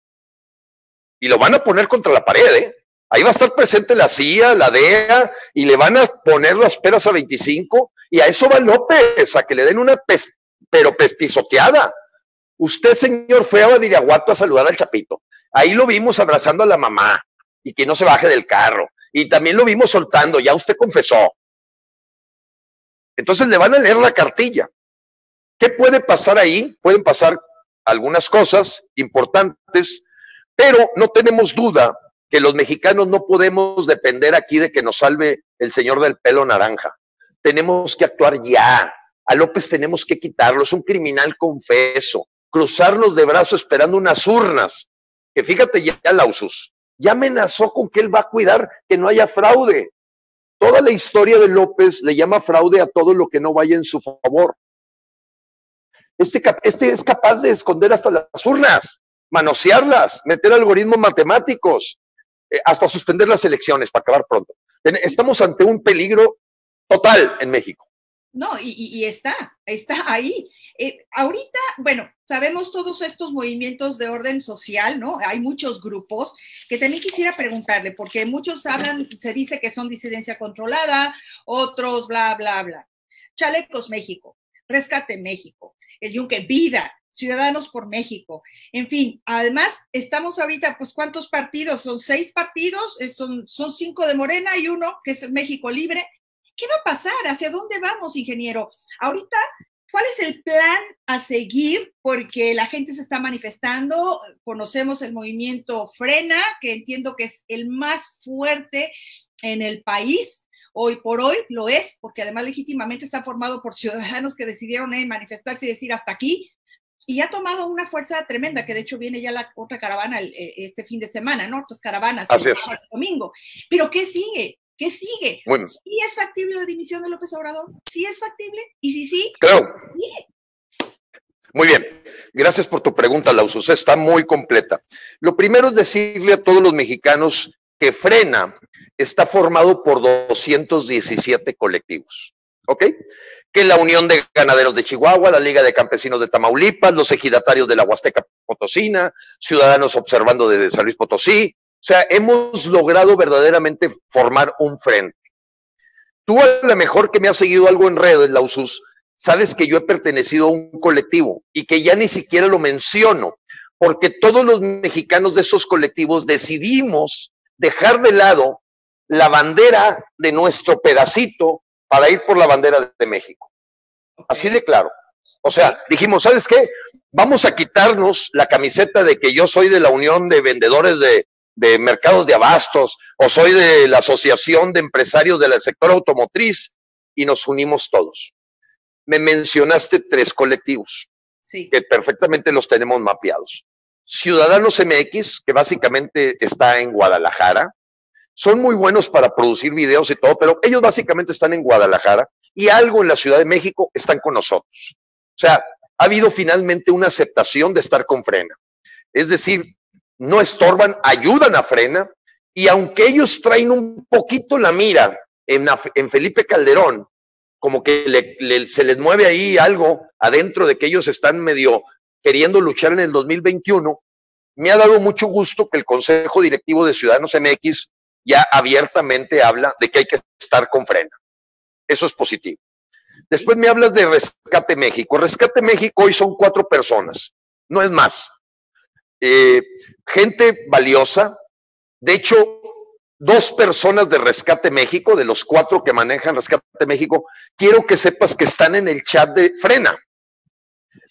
Y lo van a poner contra la pared, ¿eh? Ahí va a estar presente la CIA, la DEA, y le van a poner las peras a 25, y a eso va López, a que le den una pero pisoteada. Usted, señor, fue a Badiraguato a saludar al Chapito. Ahí lo vimos abrazando a la mamá y que no se baje del carro. Y también lo vimos soltando, ya usted confesó. Entonces le van a leer la cartilla. ¿Qué puede pasar ahí? Pueden pasar algunas cosas importantes, pero no tenemos duda que los mexicanos no podemos depender aquí de que nos salve el señor del pelo naranja. Tenemos que actuar ya. A López tenemos que quitarlo. Es un criminal confeso. Cruzarnos de brazos esperando unas urnas. Que fíjate ya, Lausus, ya amenazó con que él va a cuidar que no haya fraude. Toda la historia de López le llama fraude a todo lo que no vaya en su favor. Este, este es capaz de esconder hasta las urnas, manosearlas, meter algoritmos matemáticos, hasta suspender las elecciones para acabar pronto. Estamos ante un peligro total en México. No, y, está, está ahí. Eh, ahorita, bueno, sabemos todos estos movimientos de orden social, ¿no? Hay muchos grupos que también quisiera preguntarle, porque muchos hablan, se dice que son disidencia controlada, otros bla, bla, bla. Chalecos México, Rescate México, el Yunque Vida, Ciudadanos por México. En fin, además estamos ahorita, pues, ¿cuántos partidos? Son seis partidos, son, son cinco de Morena y uno que es México Libre. ¿Qué va a pasar? ¿Hacia dónde vamos, ingeniero? Ahorita, ¿cuál es el plan a seguir? Porque la gente se está manifestando, conocemos el movimiento Frena, que entiendo que es el más fuerte en el país. Hoy por hoy lo es, porque además legítimamente está formado por ciudadanos que decidieron eh, manifestarse y decir hasta aquí, y ha tomado una fuerza tremenda, que de hecho viene ya la otra caravana eh, este fin de semana, ¿no? Otras caravanas Así el, domingo. Pero ¿qué sigue? ¿Qué sigue? Bueno. ¿Sí es factible la dimisión de López Obrador? ¿Sí es factible? Y si sí, creo. Sí. Muy bien, gracias por tu pregunta, Lausus. Está muy completa. Lo primero es decirle a todos los mexicanos que Frena está formado por 217 colectivos. ¿Ok? Que la Unión de Ganaderos de Chihuahua, la Liga de Campesinos de Tamaulipas, los ejidatarios de la Huasteca Potosina, Ciudadanos Observando de San Luis Potosí, o sea, hemos logrado verdaderamente formar un frente. Tú a lo mejor que me has seguido algo en redes, Lausus, sabes que yo he pertenecido a un colectivo y que ya ni siquiera lo menciono, porque todos los mexicanos de estos colectivos decidimos dejar de lado la bandera de nuestro pedacito para ir por la bandera de México. Así de claro. O sea, dijimos, ¿sabes qué? Vamos a quitarnos la camiseta de que yo soy de la Unión de Vendedores de, de mercados de abastos o soy de la Asociación de Empresarios del Sector Automotriz y nos unimos todos. Me mencionaste tres colectivos que perfectamente los tenemos mapeados. Ciudadanos MX, que básicamente está en Guadalajara, son muy buenos para producir videos y todo, pero ellos básicamente están en Guadalajara y algo en la Ciudad de México están con nosotros. O sea, ha habido finalmente una aceptación de estar con Frena. Es decir, no estorban, ayudan a Frena, y aunque ellos traen un poquito la mira en, en Felipe Calderón, como que se les mueve ahí algo adentro de que ellos están medio queriendo luchar en el 2021, me ha dado mucho gusto que el Consejo Directivo de Ciudadanos MX ya abiertamente habla de que hay que estar con frena. Eso es positivo. Después me hablas de Rescate México. Rescate México hoy son cuatro personas, no es más. Eh, gente valiosa. De hecho, dos personas de Rescate México, de los cuatro que manejan Rescate México, quiero que sepas que están en el chat de Frena.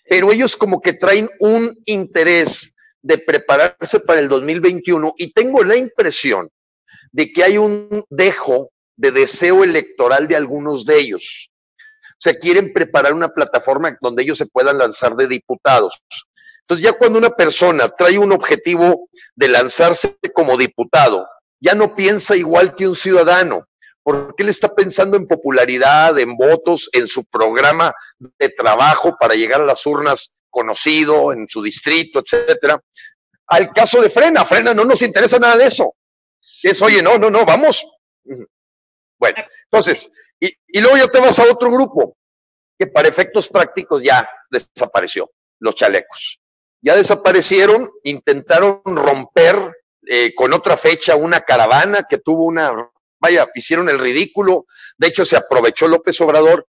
Pero ellos como que traen un interés de prepararse para el 2021 y tengo la impresión de que hay un dejo de deseo electoral de algunos de ellos. O sea, quieren preparar una plataforma donde ellos se puedan lanzar de diputados. Entonces ya cuando una persona trae un objetivo de lanzarse como diputado, ya no piensa igual que un ciudadano, porque él está pensando en popularidad, en votos, en su programa de trabajo para llegar a las urnas conocido, en su distrito, etcétera. Al caso de Frena, Frena no nos interesa nada de eso. Es, oye, no, no, no, vamos. Bueno, entonces, y, y luego ya te vas a otro grupo, que para efectos prácticos ya desapareció, los chalecos. Ya desaparecieron, intentaron romper eh, con otra fecha una caravana que tuvo una, vaya, hicieron el ridículo, de hecho se aprovechó López Obrador,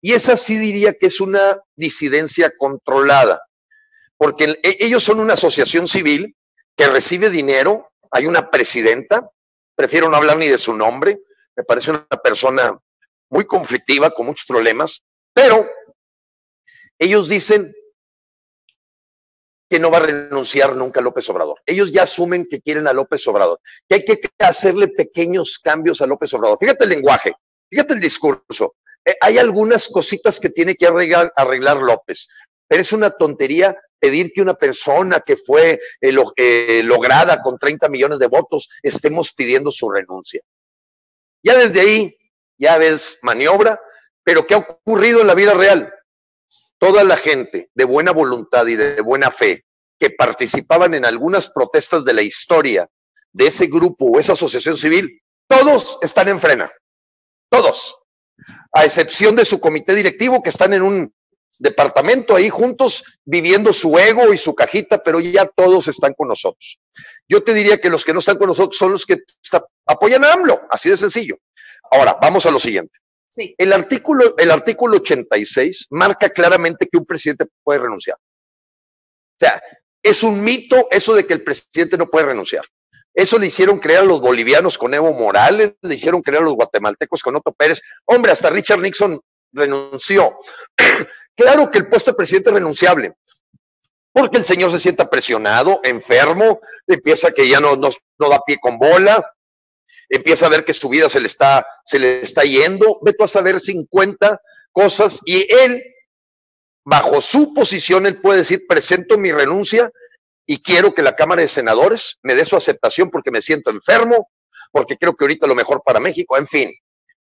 y esa sí diría que es una disidencia controlada, porque e, ellos son una asociación civil que recibe dinero, hay una presidenta, prefiero no hablar ni de su nombre, me parece una persona muy conflictiva, con muchos problemas, pero ellos dicen que no va a renunciar nunca a López Obrador. Ellos ya asumen que quieren a López Obrador, que hay que hacerle pequeños cambios a López Obrador. Fíjate el lenguaje, fíjate el discurso. Eh, hay algunas cositas que tiene que arreglar, arreglar, López, pero es una tontería pedir que una persona que fue eh, eh, lograda con 30 millones de votos estemos pidiendo su renuncia. Ya desde ahí, ya ves maniobra, pero ¿qué ha ocurrido en la vida real? toda la gente de buena voluntad y de buena fe que participaban en algunas protestas de la historia de ese grupo o esa asociación civil, todos están en frena. Todos. A excepción de su comité directivo que están en un departamento ahí juntos viviendo su ego y su cajita, pero ya todos están con nosotros. Yo te diría que los que no están con nosotros son los que apoyan a AMLO, así de sencillo. Ahora, vamos a lo siguiente. El, artículo, el artículo 86 marca claramente que un presidente puede renunciar. O sea, es un mito eso de que el presidente no puede renunciar. Eso le hicieron creer a los bolivianos con Evo Morales, le hicieron creer a los guatemaltecos con Otto Pérez. Hombre, hasta Richard Nixon renunció. Claro que el puesto de presidente es renunciable, porque el señor se sienta presionado, enfermo, empieza que ya no, da pie con bola, empieza a ver que su vida se le está, se le está yendo, ve tú a saber 50 cosas y él, bajo su posición, él puede decir, presento mi renuncia y quiero que la Cámara de Senadores me dé su aceptación porque me siento enfermo, porque creo que ahorita lo mejor para México, en fin.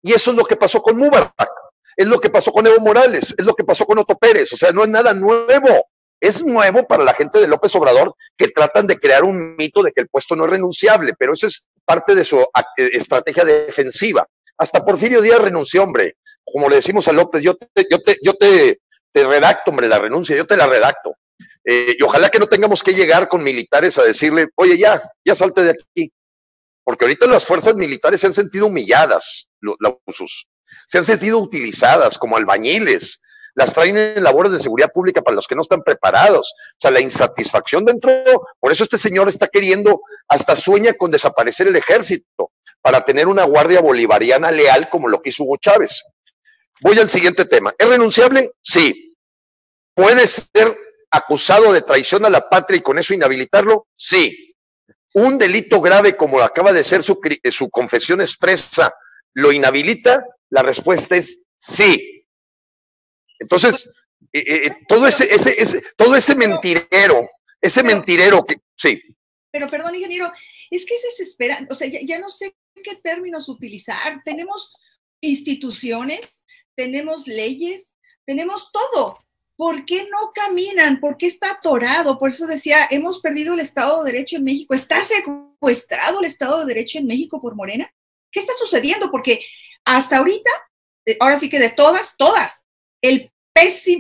Y eso es lo que pasó con Mubarak, es lo que pasó con Evo Morales, es lo que pasó con Otto Pérez, o sea, no es nada nuevo. Es nuevo para la gente de López Obrador que tratan de crear un mito de que el puesto no es renunciable, pero eso es parte de su eh, estrategia defensiva. Hasta Porfirio Díaz renunció, hombre. Como le decimos a López, yo te, yo te, yo te, redacto, hombre, la renuncia, yo te la redacto. Eh, y ojalá que no tengamos que llegar con militares a decirle, oye, ya, ya salte de aquí. Porque ahorita las fuerzas militares se han sentido humilladas, la USUS. Se han sentido utilizadas como albañiles, las traen en labores de seguridad pública para los que no están preparados. O sea, la insatisfacción dentro, por eso este señor está queriendo, hasta sueña con desaparecer el ejército para tener una guardia bolivariana leal como lo que hizo Hugo Chávez. Voy al siguiente tema. ¿Es renunciable? Sí. ¿Puede ser acusado de traición a la patria y con eso inhabilitarlo? Sí. ¿Un delito grave como acaba de ser su, su confesión expresa lo inhabilita? La respuesta es sí. Entonces, eh, eh, eh, todo ese, ese, ese, todo ese mentirero, ese mentirero que, sí. Pero perdón, ingeniero, es que es desesperante, o sea, ya, no sé qué términos utilizar. Tenemos instituciones, tenemos leyes, tenemos todo. ¿Por qué no caminan? ¿Por qué está atorado? Por eso decía, hemos perdido el Estado de Derecho en México. ¿Está secuestrado el Estado de Derecho en México por Morena? ¿Qué está sucediendo? Porque hasta ahorita, ahora sí que de todas, todas, el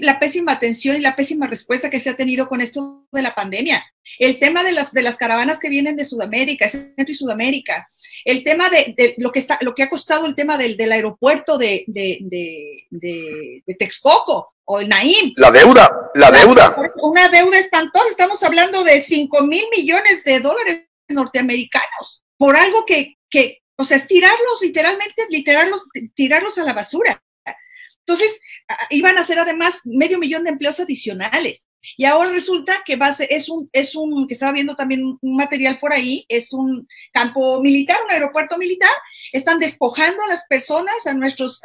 la pésima atención y la pésima respuesta que se ha tenido con esto de la pandemia. El tema de las, de las caravanas que vienen de Sudamérica, Centro y Sudamérica. El tema de, lo, que está, lo que ha costado el tema del, del aeropuerto de, de, Texcoco o el Naim. La deuda, la deuda. Una deuda espantosa. Estamos hablando de 5 mil millones de dólares norteamericanos por algo que, que, o sea, es tirarlos literalmente, literarlos, tirarlos a la basura. Entonces, iban a ser además medio millón de empleos adicionales. Y ahora resulta que va a ser, es un, es un, que estaba viendo también un material por ahí, es un campo militar, un aeropuerto militar, están despojando a las personas, a nuestros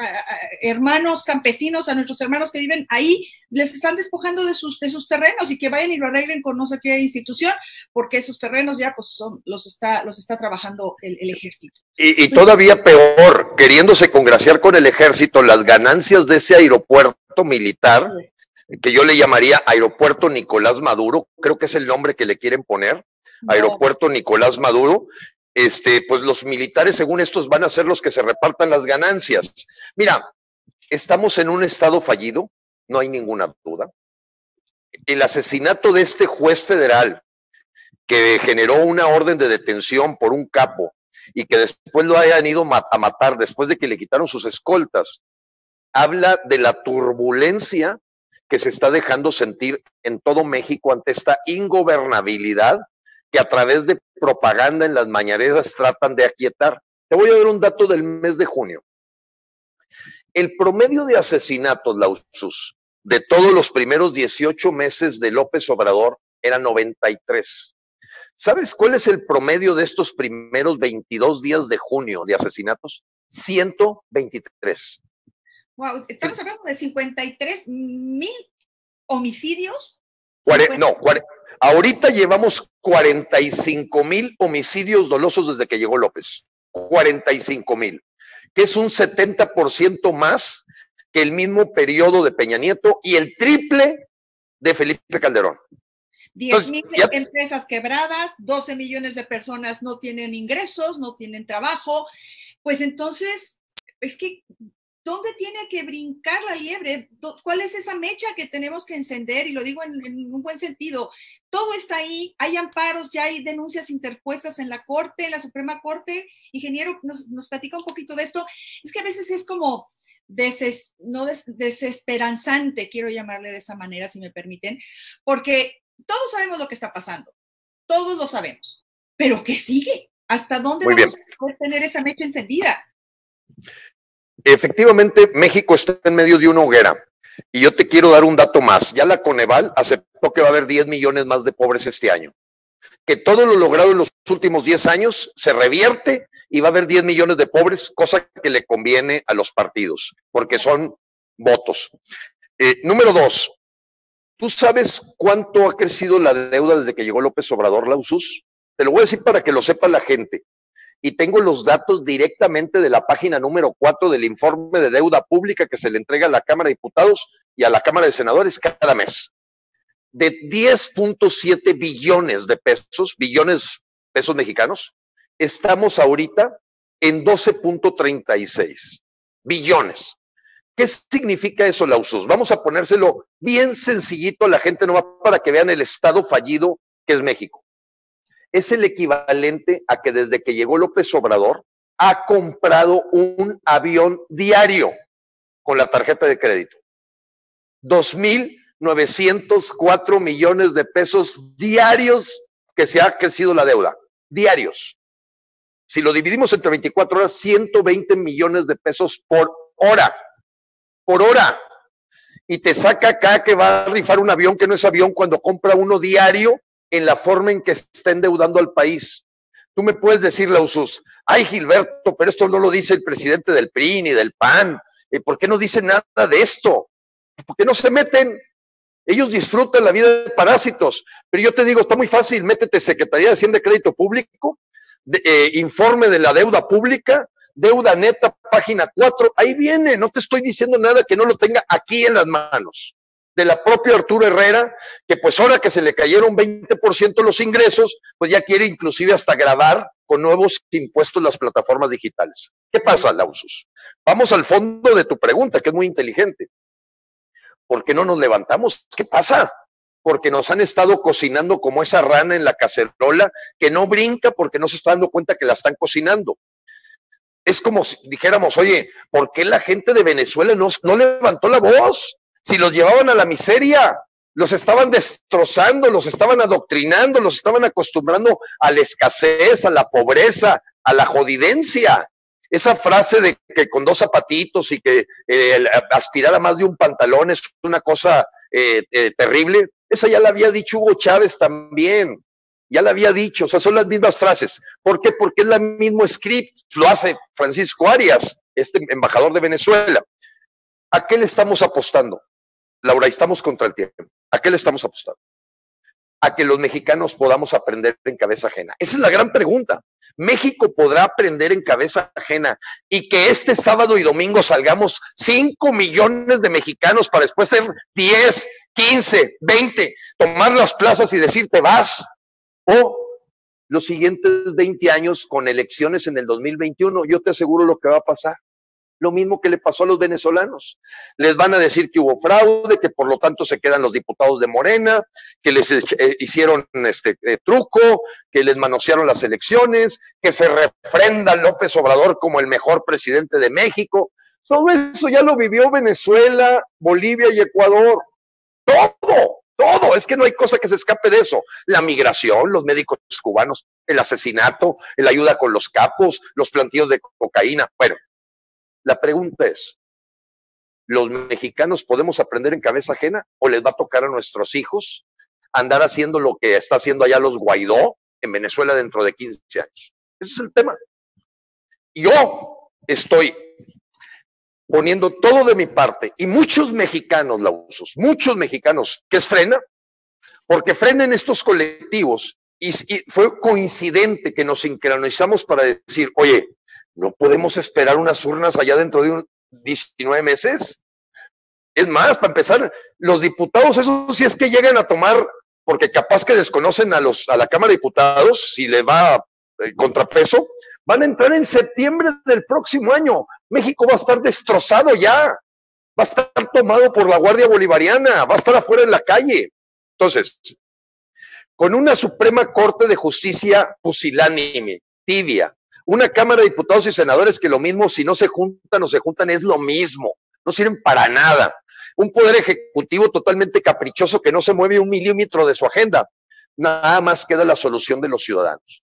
hermanos campesinos, a nuestros hermanos que viven ahí, les están despojando de sus, de sus terrenos y que vayan y lo arreglen con no sé qué institución, porque esos terrenos ya pues son, los está, los está trabajando el, ejército. Y, y todavía peor, queriéndose congraciar con el ejército, las ganancias de ese aeropuerto militar que yo le llamaría Aeropuerto Nicolás Maduro, creo que es el nombre que le quieren poner, Aeropuerto Nicolás Maduro, este, pues los militares, según estos, van a ser los que se repartan las ganancias. Mira, estamos en un estado fallido, no hay ninguna duda. El asesinato de este juez federal, que generó una orden de detención por un capo y que después lo hayan ido a matar después de que le quitaron sus escoltas, habla de la turbulencia que se está dejando sentir en todo México ante esta ingobernabilidad que a través de propaganda en las mañaneras tratan de aquietar. Te voy a dar un dato del mes de junio. El promedio de asesinatos, Lausus, de todos los primeros 18 meses de López Obrador era 93. ¿Sabes cuál es el promedio de estos primeros 22 días de junio de asesinatos? 123. Wow, estamos hablando de 53 mil homicidios. no, ahorita llevamos 45 mil homicidios dolosos desde que llegó López. 45 mil, que es un 70% más que el mismo periodo de Peña Nieto y el triple de Felipe Calderón. 10 mil empresas quebradas, 12 millones de personas no tienen ingresos, no tienen trabajo. Pues entonces, es que, ¿dónde tiene que brincar la liebre? ¿Cuál es esa mecha que tenemos que encender? Y lo digo en, un buen sentido. Todo está ahí, hay amparos, ya hay denuncias interpuestas en la Corte, en la Suprema Corte. Ingeniero, nos, nos platica un poquito de esto. Es que a veces es como, no desesperanzante, quiero llamarle de esa manera, si me permiten, porque todos sabemos lo que está pasando, todos lo sabemos, pero ¿qué sigue? ¿Hasta dónde vamos a poder tener esa mecha encendida? Efectivamente, México está en medio de una hoguera. Y yo te quiero dar un dato más. Ya la Coneval aceptó que va a haber 10 millones más de pobres este año. Que todo lo logrado en los últimos 10 años se revierte y va a haber 10 millones de pobres, cosa que le conviene a los partidos, porque son votos. Eh, número dos, ¿Tú sabes cuánto ha crecido la deuda desde que llegó López Obrador, Lausus? Te lo voy a decir para que lo sepa la gente. Y tengo los datos directamente de la página número 4 del informe de deuda pública que se le entrega a la Cámara de Diputados y a la Cámara de Senadores cada mes. De 10.7 billones de pesos, billones pesos mexicanos, estamos ahorita en 12.36 billones. ¿Qué significa eso, Lausus? Vamos a ponérselo bien sencillito a la gente, no va para que vean el estado fallido que es México. Es el equivalente a que desde que llegó López Obrador ha comprado un avión diario con la tarjeta de crédito. 2.904 millones de pesos diarios que se ha crecido la deuda, diarios. Si lo dividimos entre 24 horas, 120 millones de pesos por hora por hora. Y te saca acá que va a rifar un avión que no es avión cuando compra uno diario en la forma en que está endeudando al país. Tú me puedes decir, Lausus, ay Gilberto, pero esto no lo dice el presidente del PRI ni del PAN. Eh, ¿Por qué no dice nada de esto? ¿Por qué no se meten? Ellos disfrutan la vida de parásitos. Pero yo te digo, está muy fácil, métete Secretaría de Hacienda de Crédito Público, eh, informe de la deuda pública, deuda neta, página 4, ahí viene, no te estoy diciendo nada que no lo tenga aquí en las manos. De la propia Arturo Herrera, que pues ahora que se le cayeron 20% los ingresos, pues ya quiere inclusive hasta grabar con nuevos impuestos las plataformas digitales. ¿Qué pasa, Lausus? Vamos al fondo de tu pregunta, que es muy inteligente. ¿Por qué no nos levantamos? ¿Qué pasa? Porque nos han estado cocinando como esa rana en la cacerola que no brinca porque no se está dando cuenta que la están cocinando es como si dijéramos, oye, ¿por qué la gente de Venezuela no, no levantó la voz? Si los llevaban a la miseria, los estaban destrozando, los estaban adoctrinando, los estaban acostumbrando a la escasez, a la pobreza, a la jodidencia. Esa frase de que con dos zapatitos y que eh, aspirar a más de un pantalón es una cosa eh, eh, terrible, esa ya la había dicho Hugo Chávez también. Ya le había dicho, o sea, son las mismas frases. ¿Por qué? Porque es el mismo script, lo hace Francisco Arias, este embajador de Venezuela. ¿A qué le estamos apostando? Laura, estamos contra el tiempo. ¿A qué le estamos apostando? A que los mexicanos podamos aprender en cabeza ajena. Esa es la gran pregunta. México podrá aprender en cabeza ajena y que este sábado y domingo salgamos 5 millones de mexicanos para después ser 10, 15, 20, tomar las plazas y decir te vas, o los siguientes 20 años con elecciones en el 2021, yo te aseguro lo que va a pasar. Lo mismo que le pasó a los venezolanos. Les van a decir que hubo fraude, que por lo tanto se quedan los diputados de Morena, que les eh, hicieron este eh, truco, que les manosearon las elecciones, que se refrenda López Obrador como el mejor presidente de México. Todo eso ya lo vivió Venezuela, Bolivia y Ecuador. Todo, todo. Es que no hay cosa que se escape de eso. La migración, los médicos cubanos, el asesinato, la ayuda con los capos, los plantíos de cocaína. Bueno, la pregunta es, ¿los mexicanos podemos aprender en cabeza ajena o les va a tocar a nuestros hijos andar haciendo lo que está haciendo allá los Guaidó en Venezuela dentro de 15 años? Ese es el tema. Yo estoy poniendo todo de mi parte y muchos mexicanos, la usos, muchos mexicanos, que es frena, porque frenen estos colectivos y, y, fue coincidente que nos sincronizamos para decir, oye, no podemos esperar unas urnas allá dentro de un 19 meses. Es más, para empezar, los diputados, eso sí es que llegan a tomar, porque capaz que desconocen a, los, a la Cámara de Diputados, si le va el contrapeso, van a entrar en septiembre del próximo año. México va a estar destrozado ya, va a estar tomado por la Guardia Bolivariana, va a estar afuera en la calle. Entonces, con una Suprema Corte de Justicia pusilánime, tibia, una Cámara de Diputados y Senadores que lo mismo, si no se juntan o se juntan, es lo mismo, no sirven para nada. Un poder ejecutivo totalmente caprichoso que no se mueve un milímetro de su agenda. Nada más queda la solución de los ciudadanos.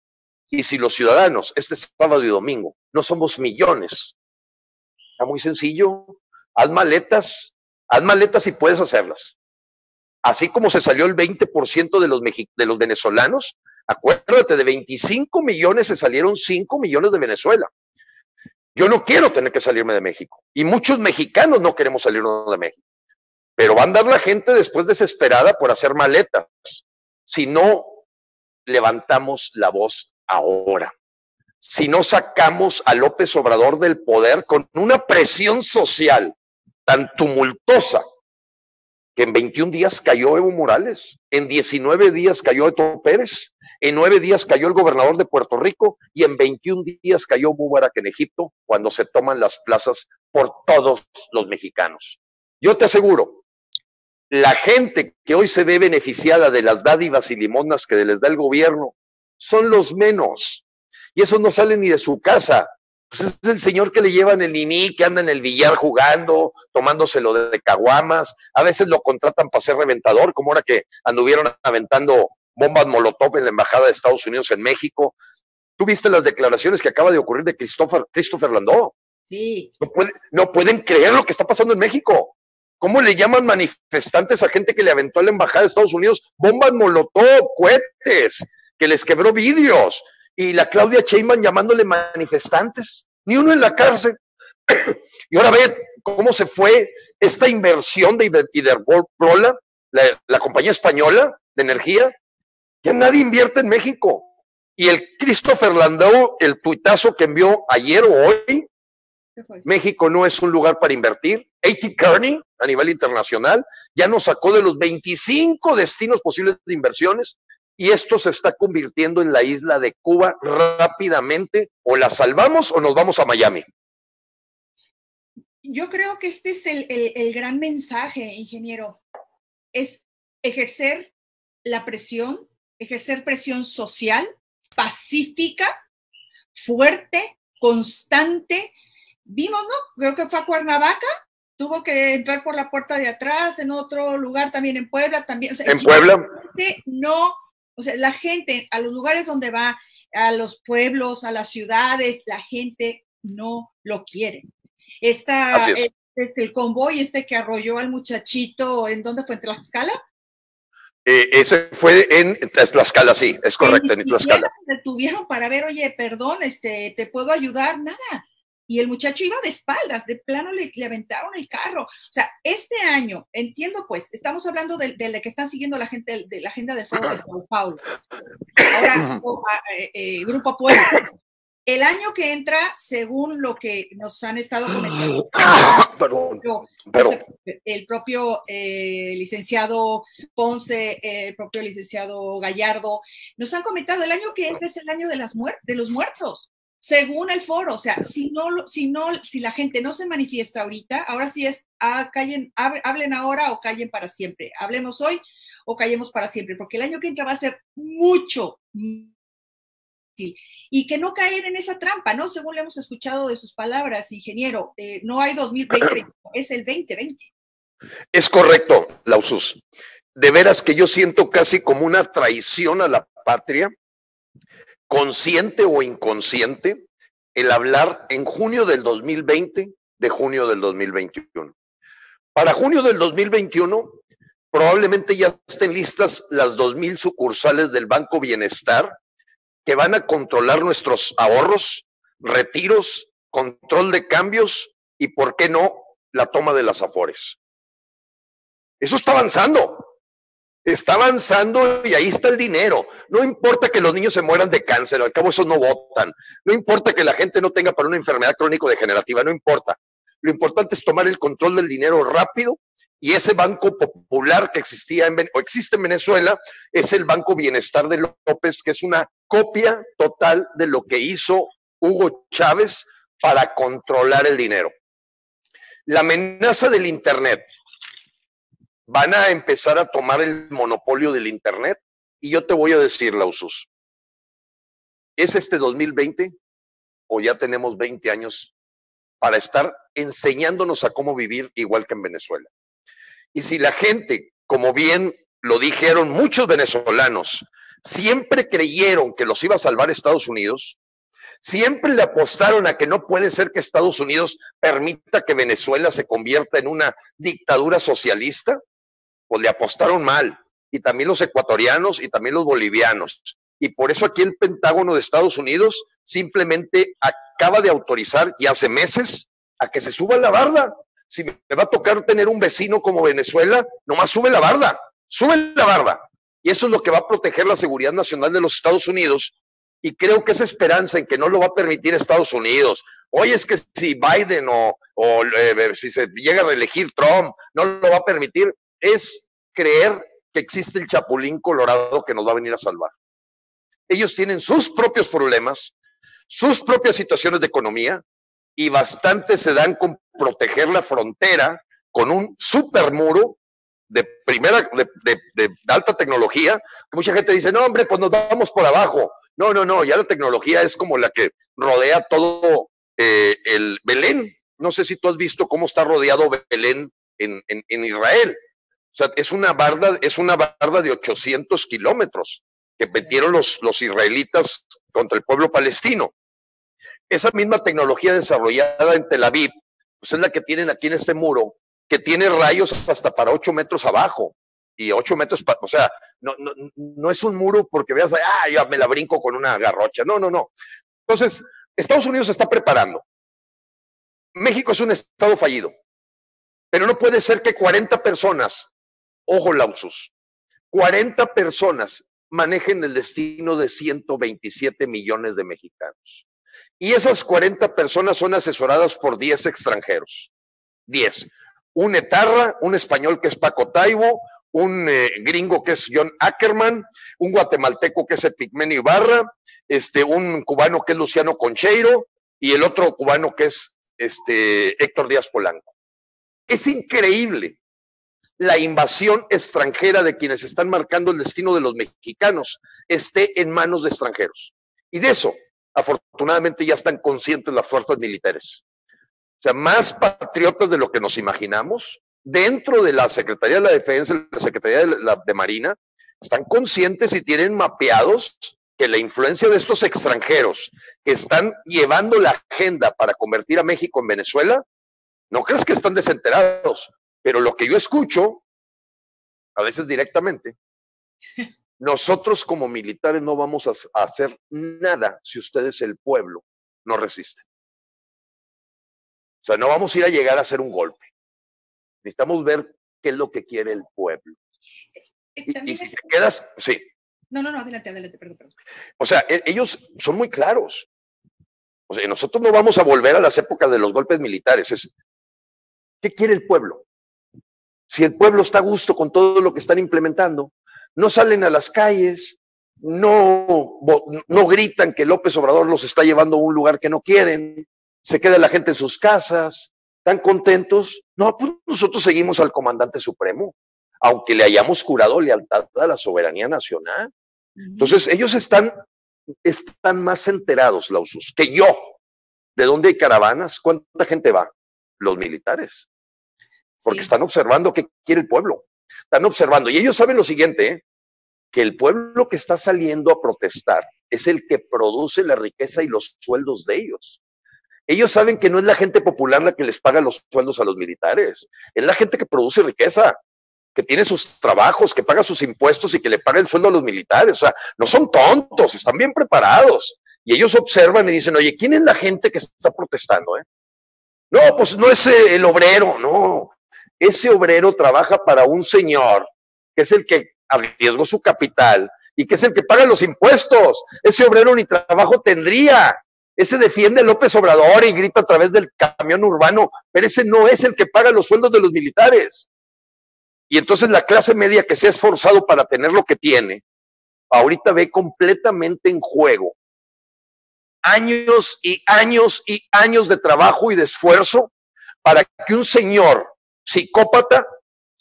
Y si los ciudadanos, este sábado y domingo, no somos millones, está muy sencillo. Haz maletas, haz maletas y puedes hacerlas. Así como se salió el 20% de los, de los venezolanos, Acuérdate, de 25 millones se salieron 5 millones de Venezuela. Yo no quiero tener que salirme de México. Y muchos mexicanos no queremos salirnos de México. Pero va a andar la gente después desesperada por hacer maletas. Si no levantamos la voz ahora. Si no sacamos a López Obrador del poder con una presión social tan tumultuosa que en 21 días cayó Evo Morales, en 19 días cayó Eto Pérez, en 9 días cayó el gobernador de Puerto Rico y en 21 días cayó Mubarak en Egipto cuando se toman las plazas por todos los mexicanos. Yo te aseguro, la gente que hoy se ve beneficiada de las dádivas y limonas que les da el gobierno son los menos. Y eso no sale ni de su casa, pues es el señor que le llevan el niní, que anda en el billar jugando, tomándoselo de caguamas. A veces lo contratan para ser reventador, como ahora que anduvieron aventando bombas molotov en la Embajada de Estados Unidos en México. ¿Tú viste las declaraciones que acaba de ocurrir de Christopher, Christopher Landó? Sí. No, no pueden creer lo que está pasando en México. ¿Cómo le llaman manifestantes a gente que le aventó a la Embajada de Estados Unidos bombas molotov, cohetes, que les quebró vidrios? Y la Claudia Sheinbaum llamándole manifestantes, ni uno en la cárcel. y ahora ve cómo se fue esta inversión de Iberdrola, la, la compañía española de energía, ya nadie invierte en México. Y el Christopher Landau, el tuitazo que envió ayer o hoy, México no es un lugar para invertir. A.T. Kearney, a nivel internacional, ya nos sacó de los 25 destinos posibles de inversiones y esto se está convirtiendo en la isla de Cuba rápidamente. O la salvamos o nos vamos a Miami. Yo creo que este es el, gran mensaje, ingeniero. Es ejercer la presión, ejercer presión social, pacífica, fuerte, constante. Vimos, ¿no? Creo que fue a Cuernavaca, tuvo que entrar por la puerta de atrás, en otro lugar también en Puebla, también. en Puebla. No o sea, la gente, a los lugares donde va, a los pueblos, a las ciudades, la gente no lo quiere. Esta, es. este, el convoy este que arrolló al muchachito, ¿en dónde fue? ¿En Tlaxcala? Eh, ese fue en Tlaxcala, sí, es correcto, en Tlaxcala. Se detuvieron para ver, oye, perdón, este, ¿te puedo ayudar? Nada y el muchacho iba de espaldas, de plano le, le, aventaron el carro. O sea, este año, entiendo pues, estamos hablando de, de la que están siguiendo la gente de la agenda de fuego de Sao Paulo. Ahora, eh, eh, Grupo Pueblo. El año que entra, según lo que nos han estado comentando, el propio eh, licenciado Ponce, el propio licenciado Gallardo, nos han comentado, el año que entra es el año de, las de los muertos según el foro, o sea, si no, si no, si la gente no se manifiesta ahorita, ahora sí es, ah, callen, hablen ahora o callen para siempre. Hablemos hoy o callemos para siempre, porque el año que entra va a ser mucho, y que no caer en esa trampa, ¿no? Según le hemos escuchado de sus palabras, ingeniero, eh, no hay 2020, es el 2020. Es correcto, Lausus. De veras que yo siento casi como una traición a la patria, consciente o inconsciente, el hablar en junio del 2020 de junio del 2021. Para junio del 2021, probablemente ya estén listas las 2.000 sucursales del Banco Bienestar que van a controlar nuestros ahorros, retiros, control de cambios y, ¿por qué no?, la toma de las afores. Eso está avanzando. Está avanzando y ahí está el dinero. No importa que los niños se mueran de cáncer, al cabo esos no votan. No importa que la gente no tenga para una enfermedad crónico-degenerativa, no importa. Lo importante es tomar el control del dinero rápido y ese banco popular que existía en, o existe en Venezuela es el Banco Bienestar de López, que es una copia total de lo que hizo Hugo Chávez para controlar el dinero. La amenaza del Internet. Van a empezar a tomar el monopolio del Internet y yo te voy a decir, Lausus, ¿es este 2020 o ya tenemos 20 años para estar enseñándonos a cómo vivir igual que en Venezuela? Y si la gente, como bien lo dijeron muchos venezolanos, siempre creyeron que los iba a salvar Estados Unidos, siempre le apostaron a que no puede ser que Estados Unidos permita que Venezuela se convierta en una dictadura socialista, pues le apostaron mal. Y también los ecuatorianos y también los bolivianos. Y por eso aquí el Pentágono de Estados Unidos simplemente acaba de autorizar, y hace meses, a que se suba la barda si me va a tocar tener un vecino como Venezuela, nomás sube la barda, sube la barda. Y eso es lo que va a proteger la seguridad nacional de los Estados Unidos. Y creo que esa esperanza en que no lo va a permitir Estados Unidos. Oye, es que si Biden o, o eh, si se llega a reelegir Trump, no lo va a permitir, es creer que existe el chapulín colorado que nos va a venir a salvar. Ellos tienen sus propios problemas, sus propias situaciones de economía, y bastante se dan con proteger la frontera con un super muro de primera, de, alta tecnología, mucha gente dice, no, hombre, pues nos vamos por abajo. No, no, no, ya la tecnología es como la que rodea todo eh, el Belén. No sé si tú has visto cómo está rodeado Belén en, Israel. O sea, es una barda, es una barda de 800 kilómetros que metieron los, los israelitas contra el pueblo palestino. Esa misma tecnología desarrollada en Tel Aviv, pues es la que tienen aquí en este muro, que tiene rayos hasta para ocho metros abajo y ocho metros, o sea, no, no, no es un muro porque veas, ah, ya me la brinco con una garrocha. No, no, no. Entonces, Estados Unidos se está preparando. México es un estado fallido, pero no puede ser que 40 personas, ojo lausus, 40 personas manejen el destino de 127 millones de mexicanos. Y esas 40 personas son asesoradas por 10 extranjeros. 10. Un etarra, un español que es Paco Taibo, un eh, gringo que es John Ackerman, un guatemalteco que es Epigmenio Ibarra, este, un cubano que es Luciano Concheiro y el otro cubano que es este, Héctor Díaz Polanco. Es increíble la invasión extranjera de quienes están marcando el destino de los mexicanos esté en manos de extranjeros. Y de eso afortunadamente ya están conscientes las fuerzas militares. O sea, más patriotas de lo que nos imaginamos, dentro de la Secretaría de la Defensa, la Secretaría de, la, de Marina, están conscientes y tienen mapeados que la influencia de estos extranjeros que están llevando la agenda para convertir a México en Venezuela, no crees que están desenterados, pero lo que yo escucho, a veces directamente, nosotros como militares no vamos a, hacer nada si ustedes, el pueblo, no resisten. O sea, no vamos a ir a llegar a hacer un golpe. Necesitamos ver qué es lo que quiere el pueblo. Eh, y, si te quedas, sí. No, no, no, adelante, adelante, perdón, perdón. O sea, e, ellos son muy claros. O sea, nosotros no vamos a volver a las épocas de los golpes militares. Es, ¿Qué quiere el pueblo? Si el pueblo está a gusto con todo lo que están implementando, no salen a las calles, no, no gritan que López Obrador los está llevando a un lugar que no quieren, se queda la gente en sus casas, tan contentos. No, pues nosotros seguimos al comandante supremo, aunque le hayamos curado lealtad a la soberanía nacional. Entonces, ellos están, están más enterados, Lausus, que yo. ¿De dónde hay caravanas? ¿Cuánta gente va? Los militares. Porque están observando qué quiere el pueblo. Están observando. Y ellos saben lo siguiente, ¿eh? que el pueblo que está saliendo a protestar es el que produce la riqueza y los sueldos de ellos. Ellos saben que no es la gente popular la que les paga los sueldos a los militares, es la gente que produce riqueza, que tiene sus trabajos, que paga sus impuestos y que le paga el sueldo a los militares. O sea, no son tontos, están bien preparados. Y ellos observan y dicen, oye, ¿quién es la gente que está protestando? Eh? No, pues no es el obrero, no. Ese obrero trabaja para un señor que es el que arriesgó su capital y que es el que paga los impuestos. Ese obrero ni trabajo tendría. Ese defiende López Obrador y grita a través del camión urbano, pero ese no es el que paga los sueldos de los militares. Y entonces la clase media que se ha esforzado para tener lo que tiene, ahorita ve completamente en juego años y años y años de trabajo y de esfuerzo para que un señor psicópata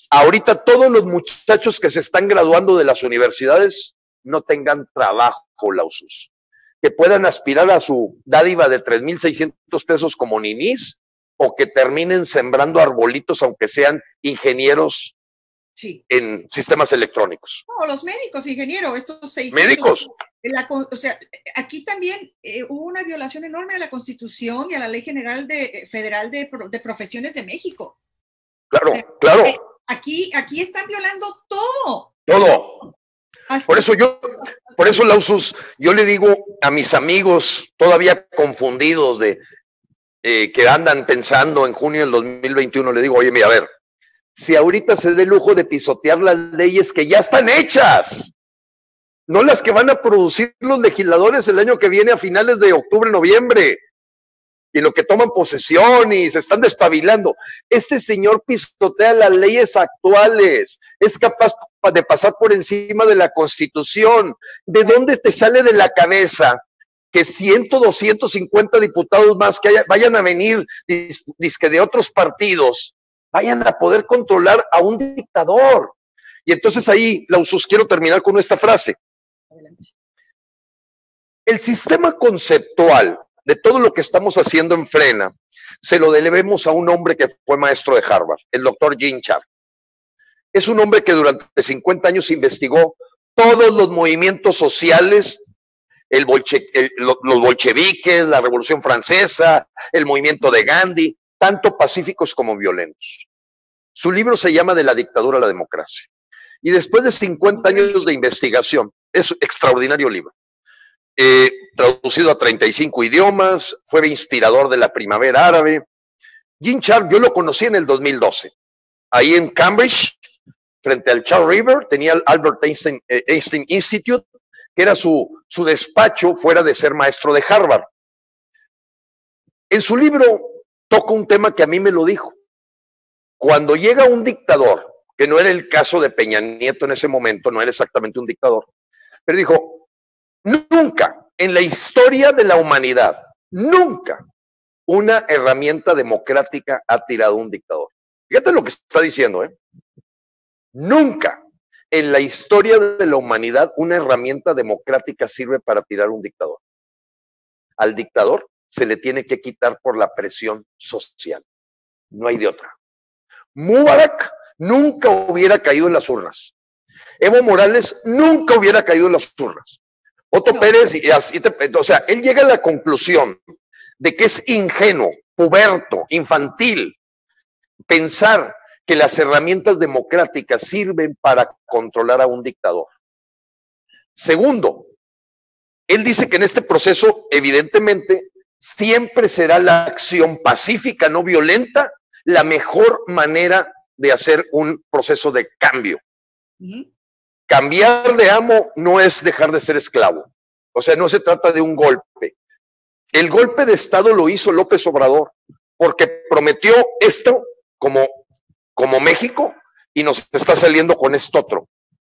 ahorita todos los muchachos que se están graduando de las universidades no tengan trabajo, Lausus, que puedan aspirar a su dádiva de 3.600 pesos como ninis o que terminen sembrando arbolitos aunque sean ingenieros en sistemas electrónicos. No, los médicos, ingeniero, estos 600. Médicos. o sea, aquí también eh, hubo una violación enorme a la Constitución y a la Ley General de, eh, Federal de, de Profesiones de México. Claro, claro. Eh, Aquí, aquí están violando todo. Todo. Por eso yo, por eso Lausus, yo le digo a mis amigos todavía confundidos de eh, que andan pensando en junio del 2021, le digo, oye, mira, a ver, si ahorita se dé lujo de pisotear las leyes que ya están hechas, no las que van a producir los legisladores el año que viene a finales de octubre, noviembre, y lo que toman posesión y se están despabilando. Este señor pisotea las leyes actuales, es capaz de pasar por encima de la constitución. ¿De dónde te sale de la cabeza que 100, 250 diputados más que vayan a venir disque de otros partidos, vayan a poder controlar a un dictador? Y entonces ahí, Lausus, quiero terminar con esta frase. El sistema conceptual de todo lo que estamos haciendo en Frena, se lo debemos a un hombre que fue maestro de Harvard, el doctor Jim Char. Es un hombre que durante 50 años investigó todos los movimientos sociales, los bolcheviques, la Revolución Francesa, el movimiento de Gandhi, tanto pacíficos como violentos. Su libro se llama De la dictadura a la democracia. Y después de 50 años de investigación, es un extraordinario libro. Eh, traducido a 35 idiomas, fue inspirador de la primavera árabe. Jim Char, yo lo conocí en el 2012, ahí en Cambridge, frente al Charles River, tenía el Albert Einstein, eh, Einstein Institute, que era su, su despacho fuera de ser maestro de Harvard. En su libro toca un tema que a mí me lo dijo. Cuando llega un dictador, que no era el caso de Peña Nieto en ese momento, no era exactamente un dictador, pero dijo, Nunca en la historia de la humanidad, nunca una herramienta democrática ha tirado un dictador. Fíjate lo que está diciendo, ¿eh? Nunca en la historia de la humanidad una herramienta democrática sirve para tirar un dictador. Al dictador se le tiene que quitar por la presión social. No hay de otra. Mubarak nunca hubiera caído en las urnas. Evo Morales nunca hubiera caído en las urnas. Otto Pérez, y así o sea, él llega a la conclusión de que es ingenuo, puberto, infantil, pensar que las herramientas democráticas sirven para controlar a un dictador. Segundo, él dice que en este proceso, evidentemente, siempre será la acción pacífica, no violenta, la mejor manera de hacer un proceso de cambio. Cambiar de amo no es dejar de ser esclavo. O sea, no se trata de un golpe. El golpe de Estado lo hizo López Obrador porque prometió esto como, como México y nos está saliendo con esto otro.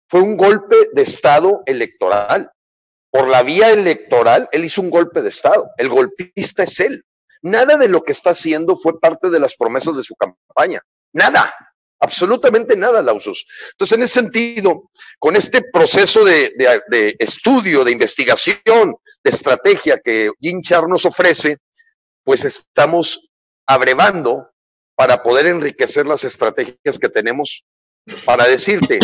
fue un golpe de Estado electoral. Por la vía electoral, él hizo un golpe de Estado. El golpista es él. Nada de lo que está haciendo fue parte de las promesas de su campaña. Nada, absolutamente nada, Lausos. Entonces, en ese sentido, con este proceso de, estudio, de investigación, de estrategia que Jim Char nos ofrece, pues estamos abrevando para poder enriquecer las estrategias que tenemos para decirte,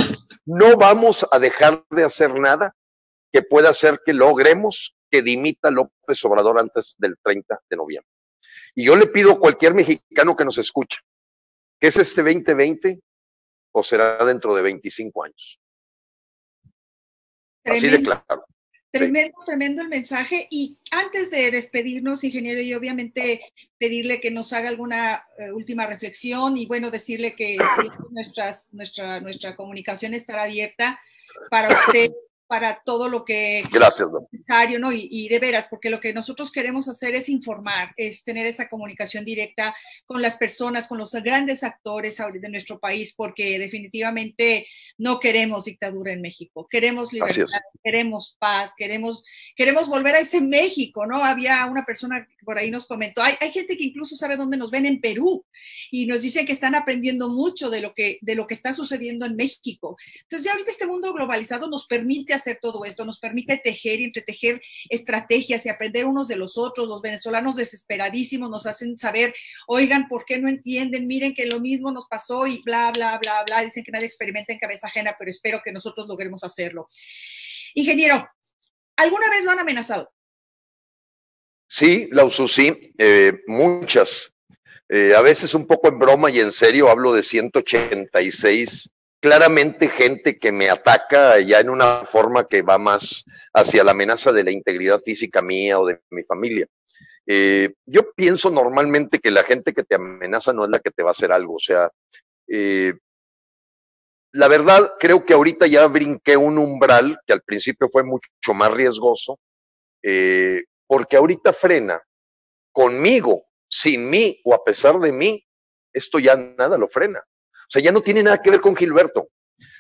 no vamos a dejar de hacer nada que pueda hacer que logremos que dimita López Obrador antes del 30 de noviembre. Y yo le pido a cualquier mexicano que nos escuche, que es este 2020 o será dentro de 25 años. Así de claro. Tremendo, tremendo el mensaje. Y antes de despedirnos, ingeniero, y obviamente pedirle que nos haga alguna eh, última reflexión y bueno, decirle que nuestras, nuestra, nuestra comunicación estará abierta para usted para todo lo que Gracias, es necesario, ¿no? Y, de veras, porque lo que nosotros queremos hacer es informar, es tener esa comunicación directa con las personas, con los grandes actores de nuestro país, porque definitivamente no queremos dictadura en México, queremos libertad, queremos paz, queremos, queremos volver a ese México, ¿no? Había una persona que por ahí nos comentó, hay, hay gente que incluso sabe dónde nos ven en Perú y nos dicen que están aprendiendo mucho de lo que, de lo que está sucediendo en México. Entonces ya ahorita este mundo globalizado nos permite hacer todo esto, nos permite tejer y entretejer estrategias y aprender unos de los otros. Los venezolanos desesperadísimos nos hacen saber, oigan, ¿por qué no entienden? Miren que lo mismo nos pasó y bla, bla, bla, bla. Dicen que nadie experimenta en cabeza ajena, pero espero que nosotros logremos hacerlo. Ingeniero, ¿alguna vez lo han amenazado? Sí, la sí, eh, muchas. Eh, a veces un poco en broma y en serio hablo de 186 claramente gente que me ataca ya en una forma que va más hacia la amenaza de la integridad física mía o de mi familia. Eh, yo pienso normalmente que la gente que te amenaza no es la que te va a hacer algo. O sea, eh, la verdad, creo que ahorita ya brinqué un umbral que al principio fue mucho más riesgoso, eh, porque ahorita frena conmigo, sin mí o a pesar de mí, esto ya nada lo frena. O sea, ya no tiene nada que ver con Gilberto.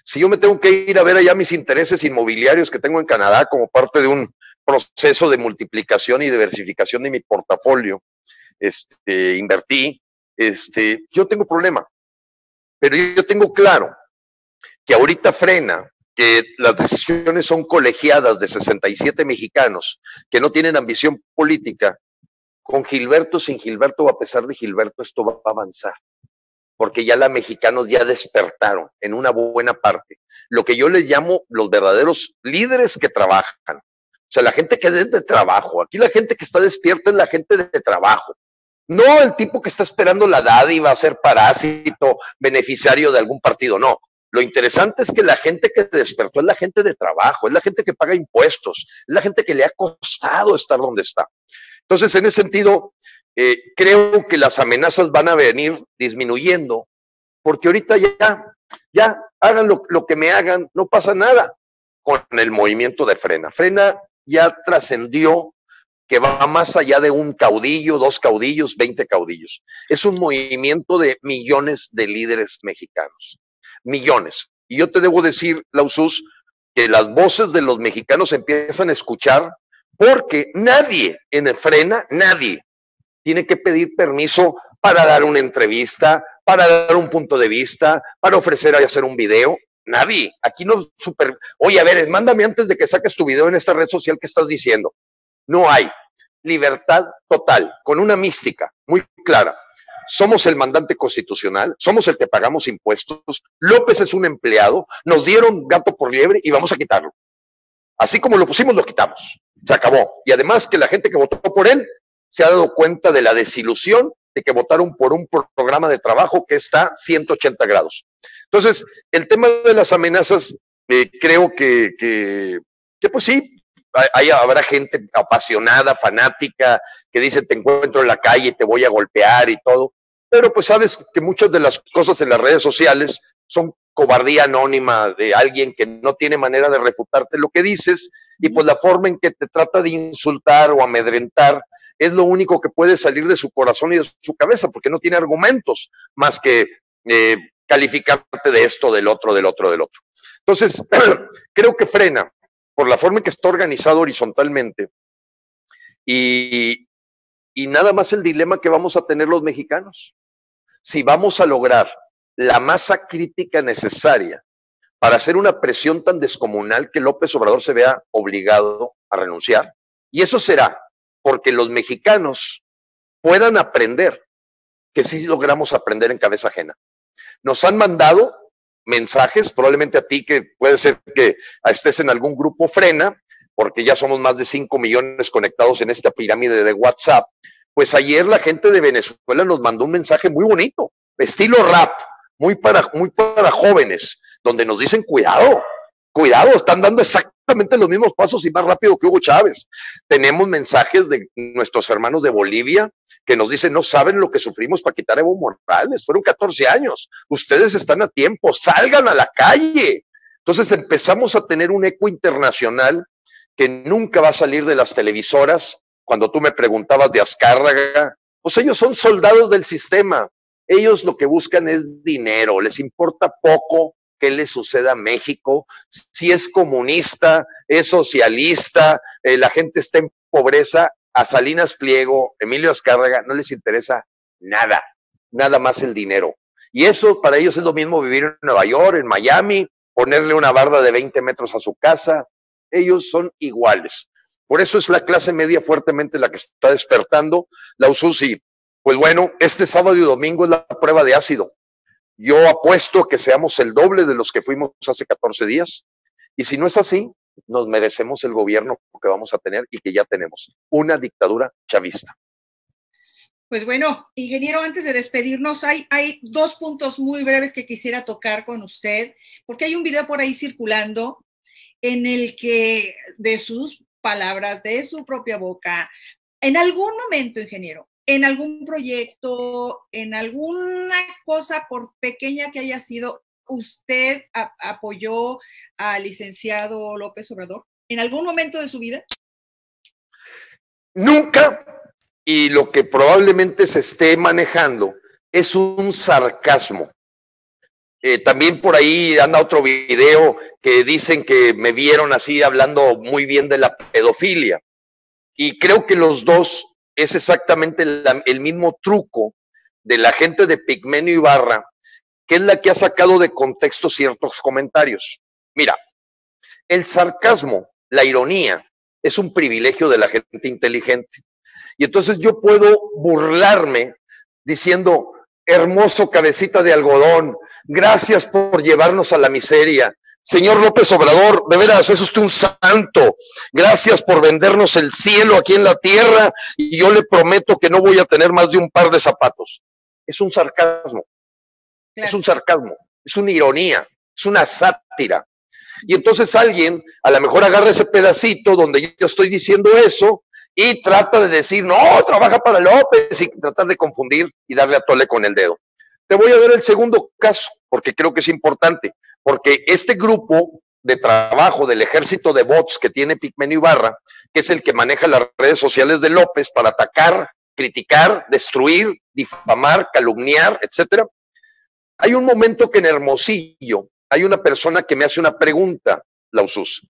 Si yo me tengo que ir a ver allá mis intereses inmobiliarios que tengo en Canadá como parte de un proceso de multiplicación y diversificación de mi portafolio, este, invertí, este, yo tengo problema. Pero yo tengo claro que ahorita frena que las decisiones son colegiadas de 67 mexicanos que no tienen ambición política. Con Gilberto, sin Gilberto, a pesar de Gilberto, esto va a avanzar porque ya la mexicanos ya despertaron en una buena parte. Lo que yo les llamo los verdaderos líderes que trabajan. O sea, la gente que es de trabajo. Aquí la gente que está despierta es la gente de trabajo. No el tipo que está esperando la dádiva a ser parásito, beneficiario de algún partido, no. Lo interesante es que la gente que despertó es la gente de trabajo, es la gente que paga impuestos, es la gente que le ha costado estar donde está. Entonces, en ese sentido, eh, creo que las amenazas van a venir disminuyendo, porque ahorita ya, ya hagan lo, lo que me hagan, no pasa nada con el movimiento de frena. Frena ya trascendió que va más allá de un caudillo, dos caudillos, veinte caudillos. Es un movimiento de millones de líderes mexicanos. Millones. Y yo te debo decir, Lausus, que las voces de los mexicanos empiezan a escuchar porque nadie en el frena, nadie tiene que pedir permiso para dar una entrevista, para dar un punto de vista, para ofrecer y hacer un video. Nadie. Aquí no super. Oye, a ver, mándame antes de que saques tu video en esta red social que estás diciendo. No hay. Libertad total, con una mística muy clara. Somos el mandante constitucional, somos el que pagamos impuestos. López es un empleado, nos dieron gato por liebre y vamos a quitarlo. Así como lo pusimos, lo quitamos. Se acabó. Y además que la gente que votó por él se ha dado cuenta de la desilusión de que votaron por un programa de trabajo que está 180 grados. Entonces, el tema de las amenazas, eh, creo que, que, pues sí, hay, habrá gente apasionada, fanática, que dice te encuentro en la calle, te voy a golpear y todo, pero pues sabes que muchas de las cosas en las redes sociales son cobardía anónima de alguien que no tiene manera de refutarte lo que dices y pues la forma en que te trata de insultar o amedrentar es lo único que puede salir de su corazón y de su cabeza, porque no tiene argumentos más que eh, calificarte de esto, del otro, del otro, del otro. Entonces, creo que frena por la forma en que está organizado horizontalmente y, y nada más el dilema que vamos a tener los mexicanos. Si vamos a lograr la masa crítica necesaria para hacer una presión tan descomunal que López Obrador se vea obligado a renunciar. Y eso será porque los mexicanos puedan aprender que sí logramos aprender en cabeza ajena. Nos han mandado mensajes, probablemente a ti que puede ser que estés en algún grupo frena, porque ya somos más de 5 millones conectados en esta pirámide de WhatsApp. Pues ayer la gente de Venezuela nos mandó un mensaje muy bonito, estilo rap, muy para, muy para jóvenes, donde nos dicen cuidado, cuidado, están dando exactamente los mismos pasos y más rápido que Hugo Chávez. Tenemos mensajes de nuestros hermanos de Bolivia que nos dicen, no saben lo que sufrimos para quitar a Evo Morales, fueron 14 años, ustedes están a tiempo, salgan a la calle. Entonces empezamos a tener un eco internacional que nunca va a salir de las televisoras. Cuando tú me preguntabas de Azcárraga, pues ellos son soldados del sistema. Ellos lo que buscan es dinero, les importa poco qué le suceda a México, si es comunista, es socialista, eh, la gente está en pobreza, a Salinas Pliego, Emilio Azcárraga, no les interesa nada, nada más el dinero. Y eso para ellos es lo mismo vivir en Nueva York, en Miami, ponerle una barda de 20 metros a su casa. Ellos son iguales. Por eso es la clase media fuertemente la que está despertando. La USUSI, pues bueno, este sábado y domingo es la prueba de ácido. Yo apuesto que seamos el doble de los que fuimos hace 14 días. Y si no es así, nos merecemos el gobierno que vamos a tener y que ya tenemos, una dictadura chavista. Pues bueno, ingeniero, antes de despedirnos, hay, hay dos puntos muy breves que quisiera tocar con usted, porque hay un video por ahí circulando en el que de sus palabras, de su propia boca, en algún momento, ingeniero, en algún proyecto, en alguna cosa, por pequeña que haya sido, usted apoyó al licenciado López Obrador en algún momento de su vida? Nunca, y lo que probablemente se esté manejando es un sarcasmo. Eh, también por ahí anda otro video que dicen que me vieron así hablando muy bien de la pedofilia. Y creo que los dos es exactamente el mismo truco de la gente de Pigmenio Ibarra que es la que ha sacado de contexto ciertos comentarios. Mira, el sarcasmo, la ironía, es un privilegio de la gente inteligente. Y entonces yo puedo burlarme diciendo, hermoso cabecita de algodón, gracias por llevarnos a la miseria. Señor López Obrador, de veras, es usted un santo. Gracias por vendernos el cielo aquí en la tierra y yo le prometo que no voy a tener más de un par de zapatos. Es un sarcasmo. Es un sarcasmo, es una ironía, es una sátira. Y entonces alguien a lo mejor agarra ese pedacito donde yo estoy diciendo eso y trata de decir, no, trabaja para López y tratar de confundir y darle a tole con el dedo. Te voy a ver el segundo caso, porque creo que es importante, porque este grupo de trabajo del ejército de bots que tiene Pigmenio Ibarra, que es el que maneja las redes sociales de López para atacar, criticar, destruir, difamar, calumniar, etcétera, hay un momento que en Hermosillo hay una persona que me hace una pregunta, Lausus,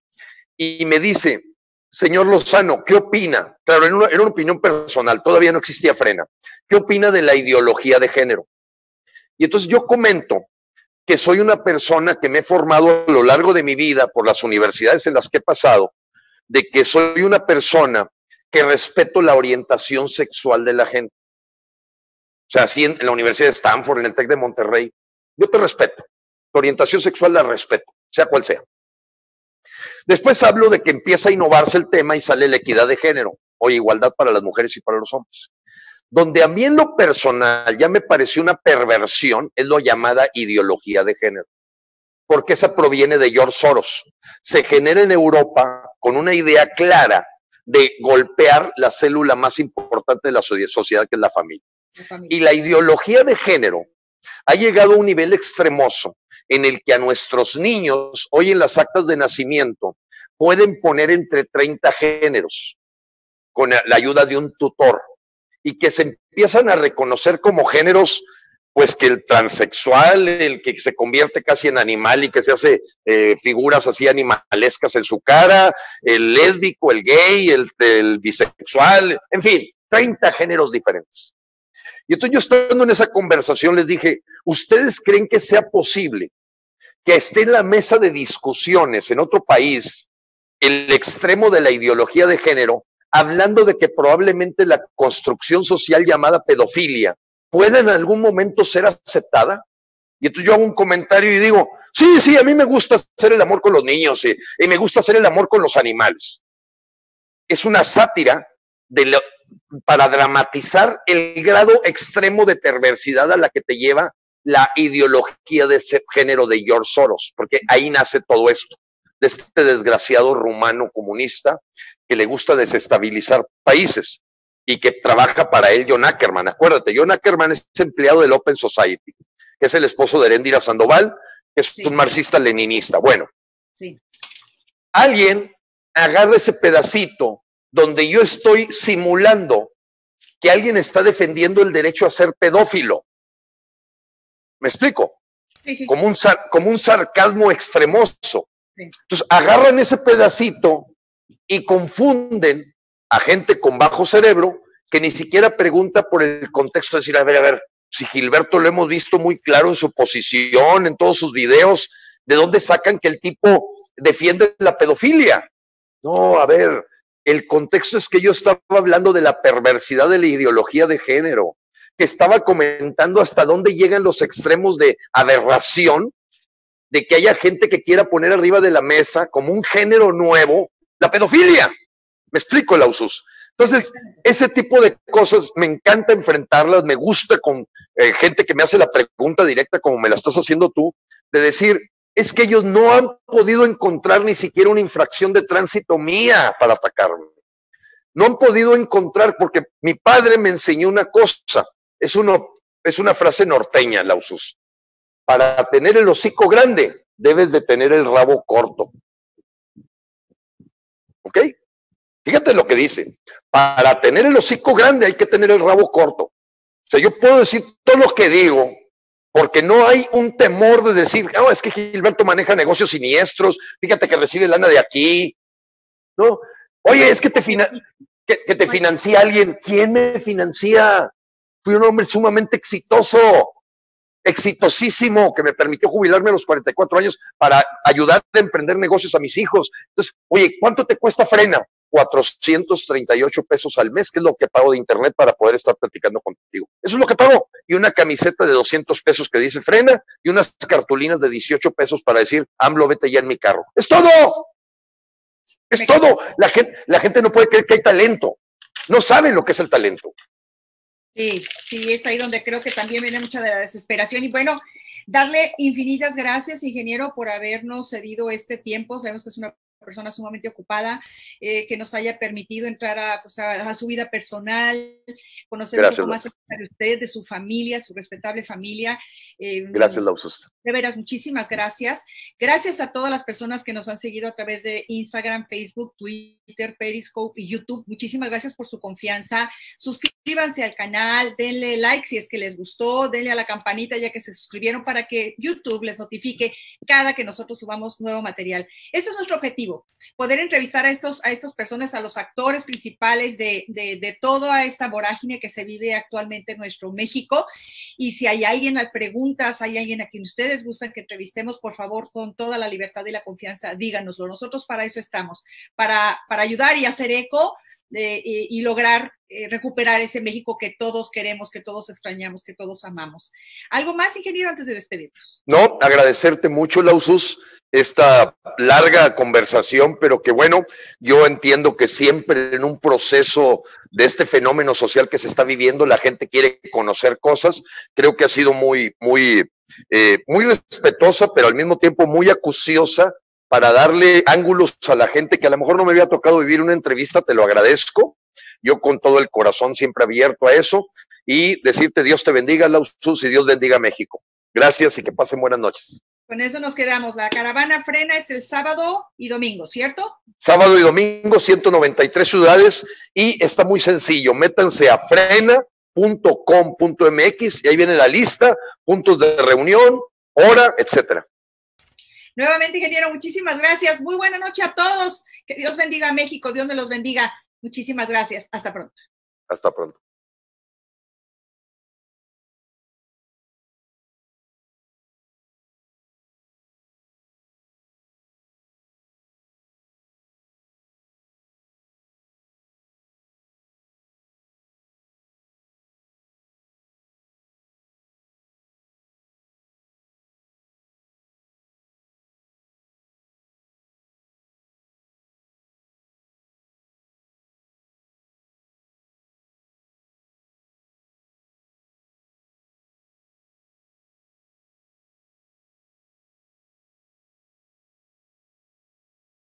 y me dice, señor Lozano, ¿qué opina? Claro, era una, era una opinión personal, todavía no existía frena. ¿Qué opina de la ideología de género? Y entonces yo comento que soy una persona que me he formado a lo largo de mi vida por las universidades en las que he pasado, de que soy una persona que respeto la orientación sexual de la gente. O sea, así en, la Universidad de Stanford, en el TEC de Monterrey, yo te respeto. Tu orientación sexual la respeto, sea cual sea. Después hablo de que empieza a innovarse el tema y sale la equidad de género o igualdad para las mujeres y para los hombres. Donde a mí en lo personal ya me pareció una perversión es lo llamada ideología de género, porque esa proviene de George Soros. Se genera en Europa con una idea clara de golpear la célula más importante de la sociedad, que es la familia. Y la ideología de género ha llegado a un nivel extremoso en el que a nuestros niños, hoy en las actas de nacimiento, pueden poner entre 30 géneros con la ayuda de un tutor y que se empiezan a reconocer como géneros pues que el transexual, el que se convierte casi en animal y que se hace eh, figuras así animalescas en su cara, el lésbico, el gay, el, el, bisexual, en fin, 30 géneros diferentes. Y entonces yo estando en esa conversación les dije, ¿ustedes creen que sea posible que esté en la mesa de discusiones en otro país el extremo de la ideología de género, hablando de que probablemente la construcción social llamada pedofilia puede en algún momento ser aceptada. Y entonces yo hago un comentario y digo, sí, sí, a mí me gusta hacer el amor con los niños y, me gusta hacer el amor con los animales. Es una sátira para dramatizar el grado extremo de perversidad a la que te lleva la ideología de ese género de George Soros, porque ahí nace todo esto, de este desgraciado rumano comunista que le gusta desestabilizar países y que trabaja para él John Ackerman. Acuérdate, John Ackerman es empleado del Open Society, que es el esposo de Erendira Sandoval, que es sí. un marxista leninista. Bueno, sí. alguien agarra ese pedacito donde yo estoy simulando que alguien está defendiendo el derecho a ser pedófilo. ¿Me explico? Sí, sí. Como, un, como un sarcasmo extremoso. Entonces agarran ese pedacito y confunden a gente con bajo cerebro que ni siquiera pregunta por el contexto, de decir, a ver, a ver, si Gilberto lo hemos visto muy claro en su posición, en todos sus videos, ¿de dónde sacan que el tipo defiende la pedofilia? No, a ver, el contexto es que yo estaba hablando de la perversidad de la ideología de género, que estaba comentando hasta dónde llegan los extremos de aberración, de que haya gente que quiera poner arriba de la mesa como un género nuevo la pedofilia. Me explico, Lausus. Entonces, ese tipo de cosas me encanta enfrentarlas, me gusta con eh, gente que me hace la pregunta directa como me la estás haciendo tú, de decir, es que ellos no han podido encontrar ni siquiera una infracción de tránsito mía para atacarme. No han podido encontrar, porque mi padre me enseñó una cosa, es, uno, es una frase norteña, Lausus. Para tener el hocico grande, debes de tener el rabo corto. ¿Ok? Fíjate lo que dice. Para tener el hocico grande hay que tener el rabo corto. O sea, yo puedo decir todo lo que digo porque no hay un temor de decir, no, es que Gilberto maneja negocios siniestros, fíjate que recibe lana de aquí. No, oye, es que te, que, que te financia alguien. ¿Quién me financia? Fui un hombre sumamente exitoso, exitosísimo, que me permitió jubilarme a los 44 años para ayudar a emprender negocios a mis hijos. Entonces, oye, ¿cuánto te cuesta frena? 438 pesos al mes, que es lo que pago de internet para poder estar platicando contigo. Eso es lo que pago. Y una camiseta de 200 pesos que dice frena y unas cartulinas de 18 pesos para decir, AMLO, vete ya en mi carro. Es todo. Es todo. La gente, la gente no puede creer que hay talento. No saben lo que es el talento. Sí, sí, es ahí donde creo que también viene mucha de la desesperación. Y bueno, darle infinitas gracias, ingeniero, por habernos cedido este tiempo. Sabemos que es una persona sumamente ocupada, eh, que nos haya permitido entrar a, pues, a, a su vida personal, conocer Gracias, un poco más de usted, de su familia, su respetable familia. Eh, Gracias, Lausus. De veras, muchísimas gracias. Gracias a todas las personas que nos han seguido a través de Instagram, Facebook, Twitter, Periscope y YouTube. Muchísimas gracias por su confianza. Suscríbanse al canal, denle like si es que les gustó, denle a la campanita ya que se suscribieron para que YouTube les notifique cada que nosotros subamos nuevo material. Ese es nuestro objetivo poder entrevistar a, estos, a estas personas, a los actores principales de, de, de, toda esta vorágine que se vive actualmente en nuestro México. Y si hay alguien, hay preguntas, hay alguien a quien ustedes gustan que entrevistemos, por favor, con toda la libertad y la confianza, díganoslo. Nosotros para eso estamos, para, para ayudar y hacer eco y, y, lograr eh, recuperar ese México que todos queremos, que todos extrañamos, que todos amamos. ¿Algo más, ingeniero, antes de despedirnos? No, agradecerte mucho, Lausus esta larga conversación, pero que bueno, yo entiendo que siempre en un proceso de este fenómeno social que se está viviendo, la gente quiere conocer cosas. Creo que ha sido muy, muy, eh, muy respetuosa, pero al mismo tiempo muy acuciosa para darle ángulos a la gente que a lo mejor no me había tocado vivir una entrevista, te lo agradezco. Yo con todo el corazón siempre abierto a eso y decirte Dios te bendiga, Lausus, y Dios bendiga a México. Gracias y que pasen buenas noches. Con eso nos quedamos. La caravana frena es el sábado y domingo, ¿cierto? Sábado y domingo, 193 ciudades y está muy sencillo. Métanse a frena .com.mx y ahí viene la lista, puntos de reunión, hora, etcétera. Nuevamente, ingeniero, muchísimas gracias. Muy buena noche a todos. Que Dios bendiga a México, Dios me los bendiga. Muchísimas gracias. Hasta pronto. Hasta pronto.